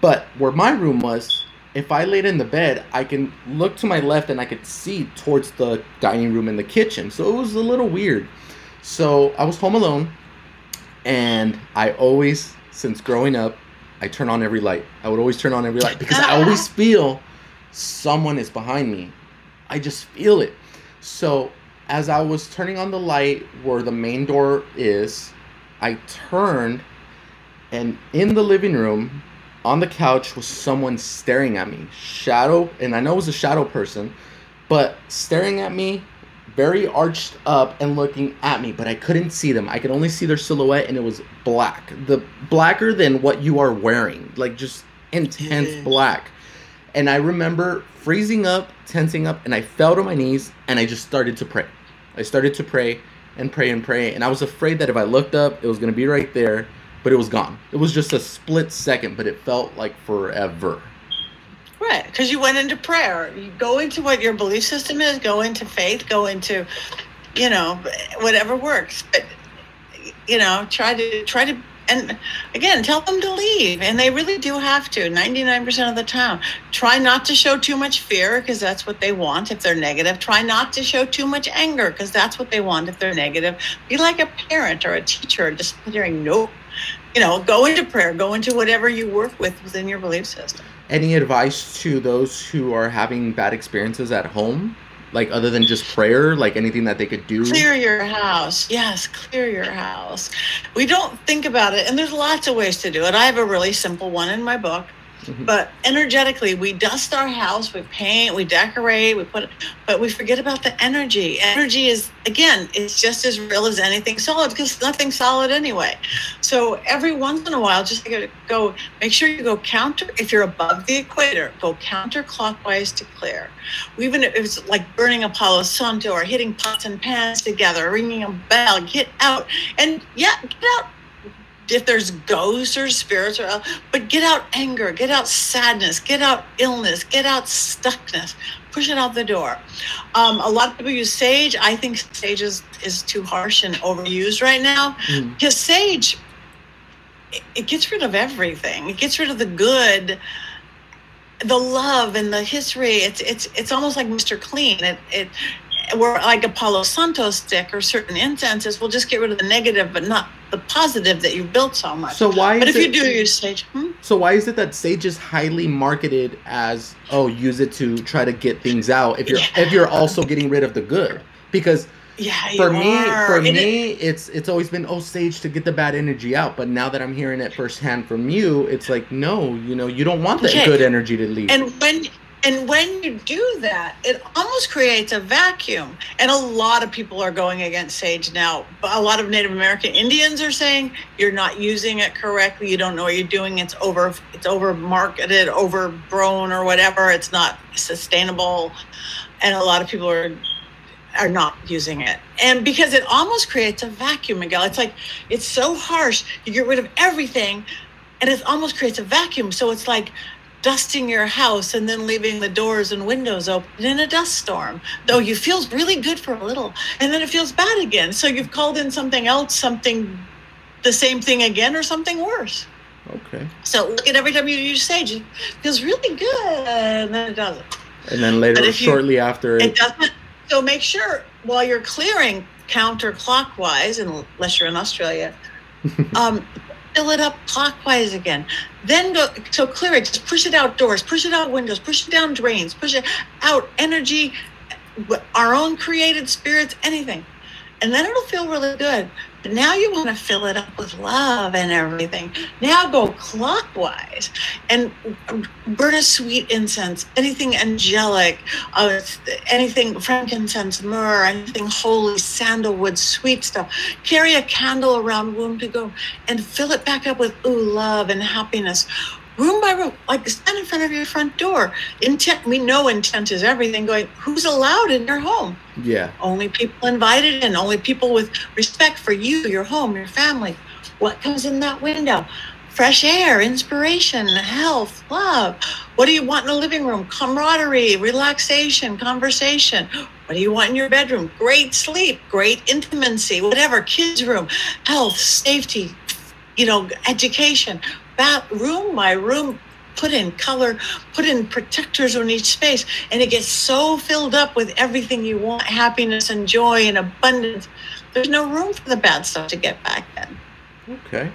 But where my room was, if I laid in the bed, I can look to my left and I could see towards the dining room and the kitchen. So it was a little weird. So I was home alone, and I always, since growing up, I turn on every light. I would always turn on every light because I ah. always feel someone is behind me. I just feel it. So as I was turning on the light where the main door is, I turned and in the living room on the couch was someone staring at me. Shadow, and I know it was a shadow person, but staring at me very arched up and looking at me, but I couldn't see them. I could only see their silhouette, and it was black. The blacker than what you are wearing, like just intense Yeah. black. And I remember freezing up, tensing up, and I fell to my knees and I just started to pray. I started to pray and pray and pray, and I was afraid that if I looked up, it was gonna be right there, but it was gone. It was just a split second, but it felt like forever. Right, because you went into prayer. You go into what your belief system is, go into faith, go into, you know, whatever works. But you know, try to try to and again tell them to leave. And they really do have to, 99% of the time. Try not to show too much fear because that's what they want if they're negative. Try not to show too much anger because that's what they want if they're negative. Be like a parent or a teacher, just hearing no. You know, go into prayer, go into whatever you work with within your belief system. Any advice to those who are having bad experiences at home? Like other than just prayer, like anything that they could do? Clear your house. Yes, clear your house. We don't think about it, and there's lots of ways to do it. I have a really simple one in my book. Mhm. But energetically, we dust our house, we paint, we decorate, we put, but we forget about the energy. Energy is, again, it's just as real as anything solid because nothing's solid anyway. So every once in a while, just go make sure you go counter. If you're above the equator, go counterclockwise to clear. Even if it's like burning a Palo Santo or hitting pots and pans together, ringing a bell, get out. And yeah, get out if there's ghosts or spirits or but get out anger get out sadness get out illness get out stuckness push it out the door. Um, a lot of people use sage. I think sage is, is too harsh and overused right now. Mm. because sage it, it gets rid of everything. It gets rid of the good the love and the history. It's it's it's almost like mr clean. It it where like a Palo Santo stick or certain incenses will just get rid of the negative but not the positive that you built so much So why but is if it, you do use sage hmm? So why is it that sage is highly marketed as oh use it to try to get things out if you're if you're also getting rid of the good? Because yeah for me are. for And it- me it's it's always been oh sage to get the bad energy out but now that i'm hearing it firsthand from you it's like no you know you don't want that Okay. good energy to leave And when and when you do that, it almost creates a vacuum. And a lot of people are going against sage now. A lot of Native American Indians are saying you're not using it correctly. You don't know what you're doing. It's over. It's over marketed, overgrown, or whatever. It's not sustainable. And a lot of people are are not using it. And because it almost creates a vacuum, Miguel. It's like it's so harsh. You get rid of everything, and it almost creates a vacuum. So it's like dusting your house and then leaving the doors and windows open in a dust storm. Though you feels really good for a little, and then it feels bad again. So you've called in something else, something the same thing again, or something worse. okay So look at every time you use sage, it feels really good, and then it doesn't. and then later you- shortly after It it, doesn't. So make sure while you're clearing counterclockwise, unless you're in Australia, um, fill it up clockwise again. Then go. So clear it. Just push it outdoors. Push it out windows. Push it down drains. Push it out energy. Our own created spirits. Anything. And then it'll feel really good. But now you want to fill it up with love and everything. Now go clockwise and burn a sweet incense, anything angelic, uh, anything frankincense, myrrh, anything holy, sandalwood, sweet stuff. Carry a candle around room to go and fill it back up with ooh, love and happiness. Room by room, like stand in front of your front door. Intent, we know intent is everything. Going, who's allowed in your home? yeah Only people invited in, only people with respect for you, your home, your family. What comes in that window? Fresh air, inspiration, health, love. What do you want in the living room? Camaraderie, relaxation, conversation. What do you want in your bedroom? Great sleep, great intimacy, whatever. Kids' room, health, safety, you know, education. That room, my room, put in color, put in protectors on each space, and it gets so filled up with everything you want happiness and joy and abundance. There's no room for the bad stuff to get back in. Okay.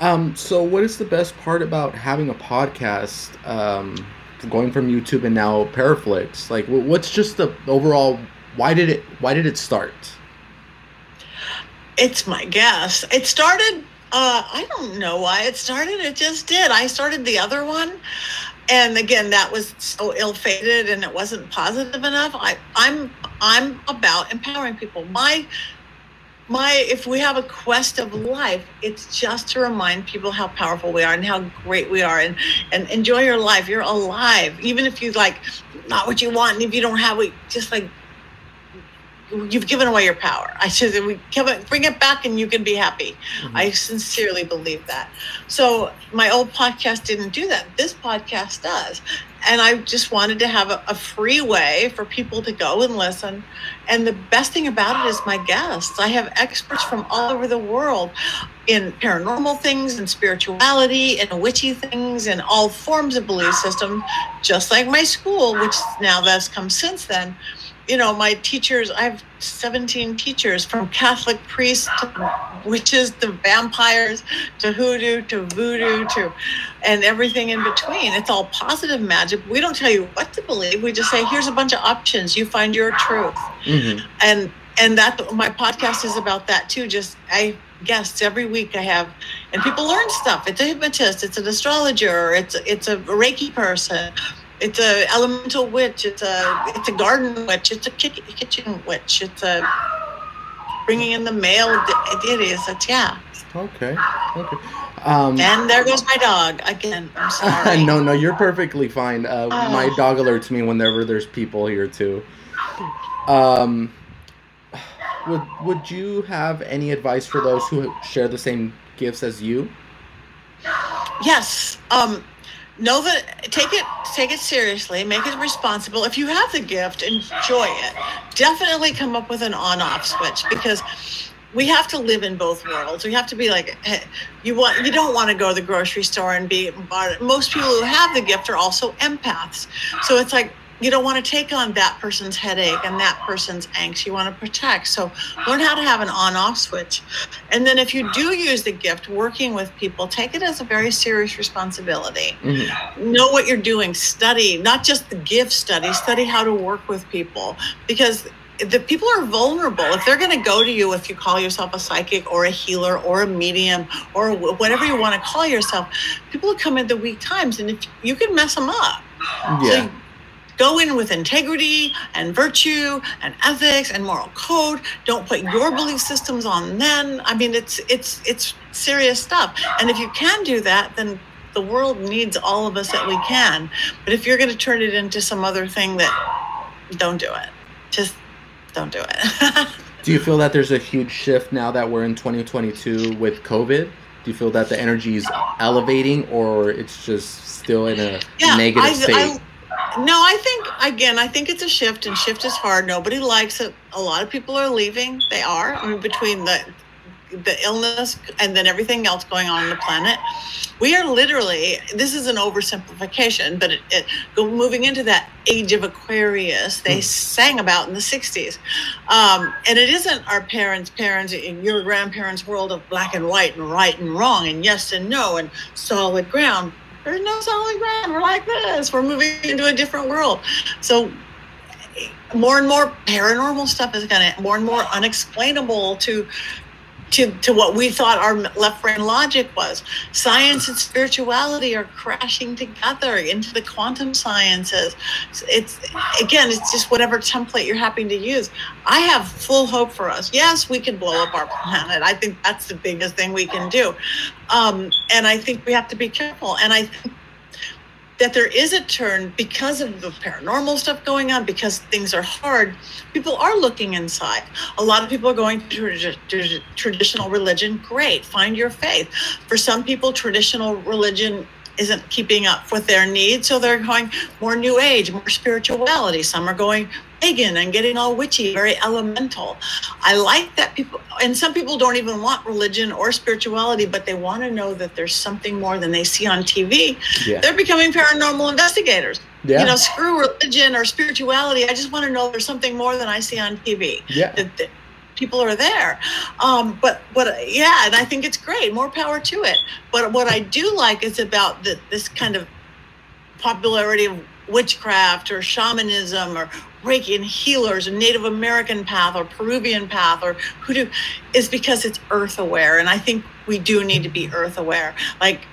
Um, so, what is the best part about having a podcast, um, going from YouTube and now Paraflix? Like, what's just the overall? Why did it? Why did it start? It's my guess. It started uh, I don't know why it started. It just did. I started the other one, and again, that was so ill-fated, and it wasn't positive enough. I, I'm I'm about empowering people. My my if we have a quest of life, it's just to remind people how powerful we are and how great we are, and and enjoy your life. You're alive, even if you like not what you want, and if you don't have it, just like you've given away your power. I said, we bring it back and you can be happy. Mm-hmm. I sincerely believe that. So my old podcast didn't do that. This podcast does. And I just wanted to have a, a free way for people to go and listen. And the best thing about it is my guests. I have experts from all over the world in paranormal things and spirituality and witchy things and all forms of belief system, just like my school, which now that's come since then you know, my teachers, I have 17 teachers from Catholic priests to witches to vampires to hoodoo to voodoo to and everything in between. It's all positive magic. We don't tell you what to believe. We just say, here's a bunch of options. You find your truth. Mm-hmm. And and that my podcast is about that too. Just I guests every week I have and people learn stuff. It's a hypnotist, it's an astrologer, it's it's a Reiki person it's a elemental witch. It's a it's a garden witch. It's a kitchen witch. It's a bringing in the mail deities. It's yeah. Okay. Okay. Um, and there goes my dog again. I'm sorry. no, no, you're perfectly fine. Uh, oh. My dog alerts me whenever there's people here too. Um, would would you have any advice for those who share the same gifts as you? Yes. Um, know that take it take it seriously make it responsible. If you have the gift enjoy it. Definitely come up with an on-off switch because we have to live in both worlds. We have to be like you want you don't want to go to the grocery store and be most people who have the gift are also empaths. So it's like you don't want to take on that person's headache and that person's angst. You want to protect. So learn how to have an on off switch. And then if you do use the gift working with people, take it as a very serious responsibility. Mm-hmm. Know what you're doing. Study, not just the gift study, study how to work with people because the people are vulnerable. If they're going to go to you, if you call yourself a psychic or a healer or a medium or whatever you want to call yourself, people come in the weak times and if you can mess them up. Yeah. So Go in with integrity and virtue and ethics and moral code. Don't put your belief systems on them. I mean, it's it's it's serious stuff. And if you can do that, then the world needs all of us that we can. But if you're going to turn it into some other thing that don't do it. Just don't do it. do you feel that there's a huge shift now that we're in 2022 with COVID? Do you feel that the energy is elevating or it's just still in a yeah, negative I, state? I, no, I think again, I think it's a shift, and shift is hard. Nobody likes it. A lot of people are leaving. They are. I mean, between the the illness and then everything else going on on the planet, we are literally. This is an oversimplification, but it, it moving into that age of Aquarius they mm. sang about in the '60s, um, and it isn't our parents' parents in your grandparents' world of black and white and right and wrong and yes and no and solid ground there's no solid ground. We're like this. We're moving into a different world. So more and more paranormal stuff is going to more and more unexplainable to to, to what we thought our left brain logic was. Science and spirituality are crashing together into the quantum sciences. It's again, it's just whatever template you're happy to use. I have full hope for us. Yes, we can blow up our planet. I think that's the biggest thing we can do. Um, and I think we have to be careful. And I think that there is a turn because of the paranormal stuff going on, because things are hard. People are looking inside. A lot of people are going to tra- traditional religion. Great, find your faith. For some people, traditional religion isn't keeping up with their needs, so they're going more new age, more spirituality. Some are going pagan and getting all witchy, very elemental. I like that people, and some people don't even want religion or spirituality, but they want to know that there's something more than they see on TV. Yeah. They're becoming paranormal investigators. Yeah. You know, screw religion or spirituality. I just want to know there's something more than I see on TV. Yeah. That, that people are there. Um, but what, yeah, and I think it's great. More power to it. But what I do like is about the, this kind of popularity of witchcraft or shamanism or Reiki and healers and Native American path or Peruvian path or hoodoo is because it's earth aware. And I think we do need to be earth aware. Like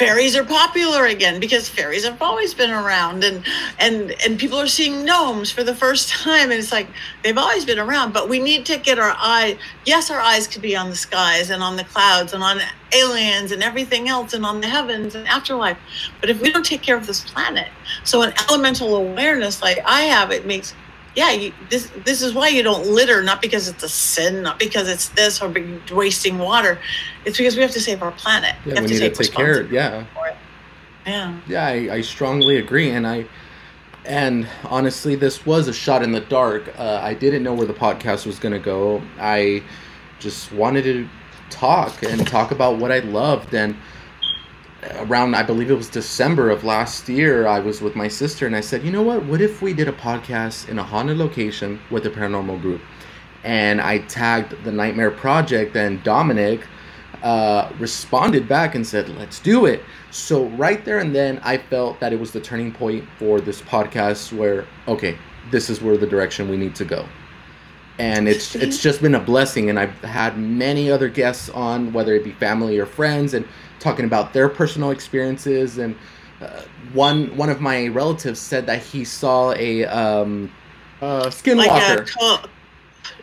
fairies are popular again because fairies have always been around and and and people are seeing gnomes for the first time and it's like they've always been around but we need to get our eye yes our eyes could be on the skies and on the clouds and on aliens and everything else and on the heavens and afterlife but if we don't take care of this planet so an elemental awareness like i have it makes yeah, you, this this is why you don't litter, not because it's a sin, not because it's this or wasting water. It's because we have to save our planet. Yeah, we, we need to take, to take care. Yeah. Yeah. Yeah, I, I strongly agree, and I and honestly, this was a shot in the dark. Uh, I didn't know where the podcast was going to go. I just wanted to talk and talk about what I loved and around I believe it was December of last year, I was with my sister and I said, you know what? What if we did a podcast in a haunted location with a paranormal group? And I tagged the Nightmare Project and Dominic uh, responded back and said, let's do it. So right there and then, I felt that it was the turning point for this podcast where, okay, this is where the direction we need to go. And it's it's just been a blessing, and I've had many other guests on, whether it be family or friends, and talking about their personal experiences and uh, one one of my relatives said that he saw a um, uh, skinwalker. Like a,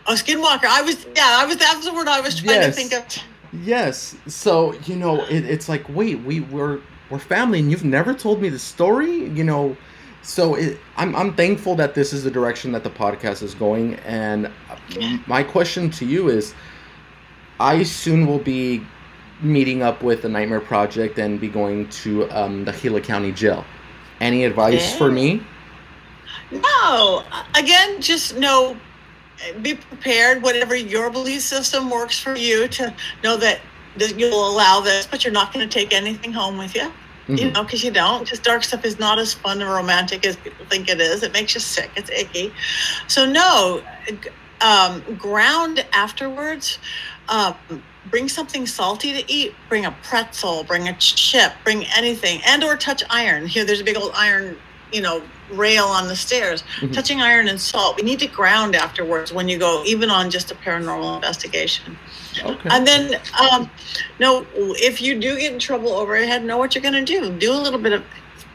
a, skinwalker. I was yeah. I was that's the word I was trying yes. to think of. Yes. So you know, it, it's like wait, we were we're family, and you've never told me the story. You know, so it, I'm I'm thankful that this is the direction that the podcast is going. And yeah. my question to you is, I soon will be meeting up with the Nightmare Project and be going to um, the Gila County Jail. Any advice yeah. for me? No. Again, just know, be prepared. Whatever your belief system works for you to know that, that you'll allow this, but you're not going to take anything home with you. Mm-hmm. You know, because you don't. Because dark stuff is not as fun and romantic as people think it is. It makes you sick. It's icky. So no, um, ground afterwards. Um, bring something salty to eat bring a pretzel bring a chip bring anything and or touch iron. Here there's a big old iron you know rail on the stairs. Mm-hmm. touching iron and salt. We need to ground afterwards when you go even on just a paranormal investigation. Okay. and then um no if you do get in trouble overhead know what you're going to do. Do a little bit of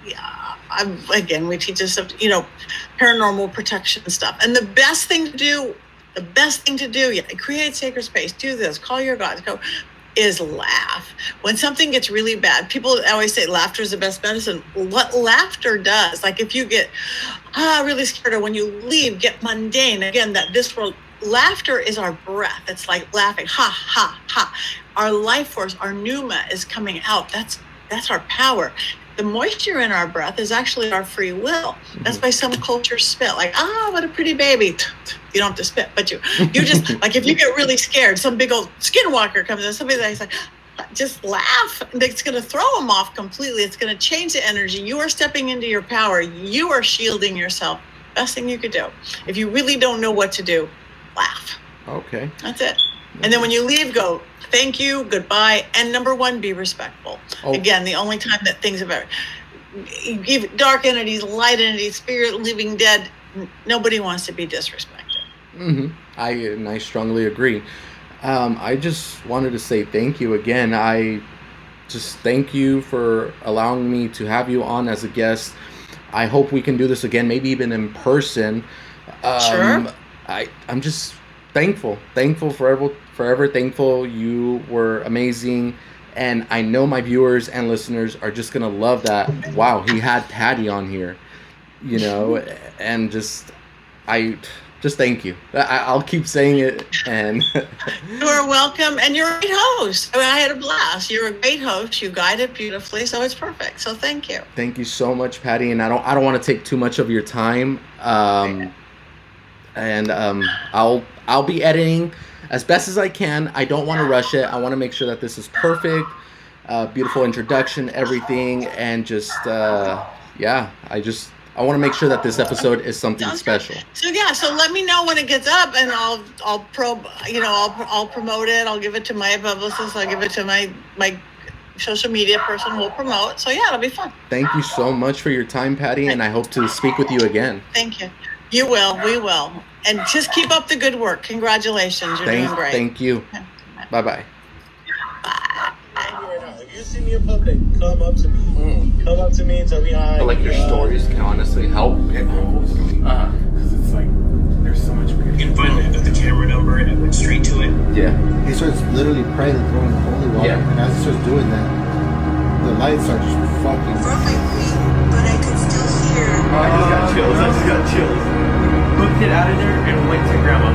yeah, I'm, again we teach us you know paranormal protection stuff. And the best thing to do the best thing to do, yeah, create sacred space, do this, call your gods, go, is laugh. When something gets really bad, people always say laughter is the best medicine. What laughter does, like if you get ah really scared, or when you leave, get mundane. Again, that this world laughter is our breath. It's like laughing, ha ha ha. Our life force, our pneuma is coming out. That's that's our power the moisture in our breath is actually our free will. That's mm-hmm. why some cultures spit, like, ah, what a pretty baby. You don't have to spit, but you, you just, like, if you get really scared, some big old skinwalker comes in, somebody that's like, just laugh. It's going to throw them off completely. It's going to change the energy. You are stepping into your power. You are shielding yourself. Best thing you could do. If you really don't know what to do, laugh. Okay. That's it. And then when you leave, go, thank you, goodbye. And number one, be respectful. Oh. Again, the only time that things are give dark entities, light entities, spirit, living dead, nobody wants to be disrespected. Mm-hmm. I and I strongly agree. Um, I just wanted to say thank you again. I just thank you for allowing me to have you on as a guest. I hope we can do this again, maybe even in person. Um, sure. I I'm just thankful, thankful forever, forever thankful. You were amazing, and I know my viewers and listeners are just gonna love that. Wow, he had Patti on here, you know, and just I just thank you. I, I'll keep saying it, and You are welcome, and you're a great host. I, mean, I had a blast. You're a great host. You guided beautifully, so it's perfect. So thank you. thank you so much, Patti. And I don't I don't want to take too much of your time. Um, and um, I'll I'll be editing as best as I can. I don't want to rush it. I want to make sure that this is perfect, uh, beautiful introduction, everything, and just uh, yeah. I just I want to make sure that this episode is something special. So yeah, so let me know when it gets up, and I'll I'll pro you know I'll I'll promote it. I'll give it to my publicist. I'll give it to my my social media person. We'll promote. So yeah, it'll be fun. Thank you so much for your time, Patti, and I hope to speak with you again. Thank you. You will. We will. And just keep up the good work. Congratulations. You're Thank doing great. thank you. Bye bye. If you see me in public, come up to me. Come up to me and tell me hi. Like Uh, stories can honestly help. It almost Uh, because it's like there's so much weird. You can find it the camera number and I went straight to it. yeah. He starts literally praying and throwing holy water, Yeah. and as he starts doing that, the lights are just fucking. from my feet, but I could still hear. I just got chills. I just got chills booked it out of there and went to grandma.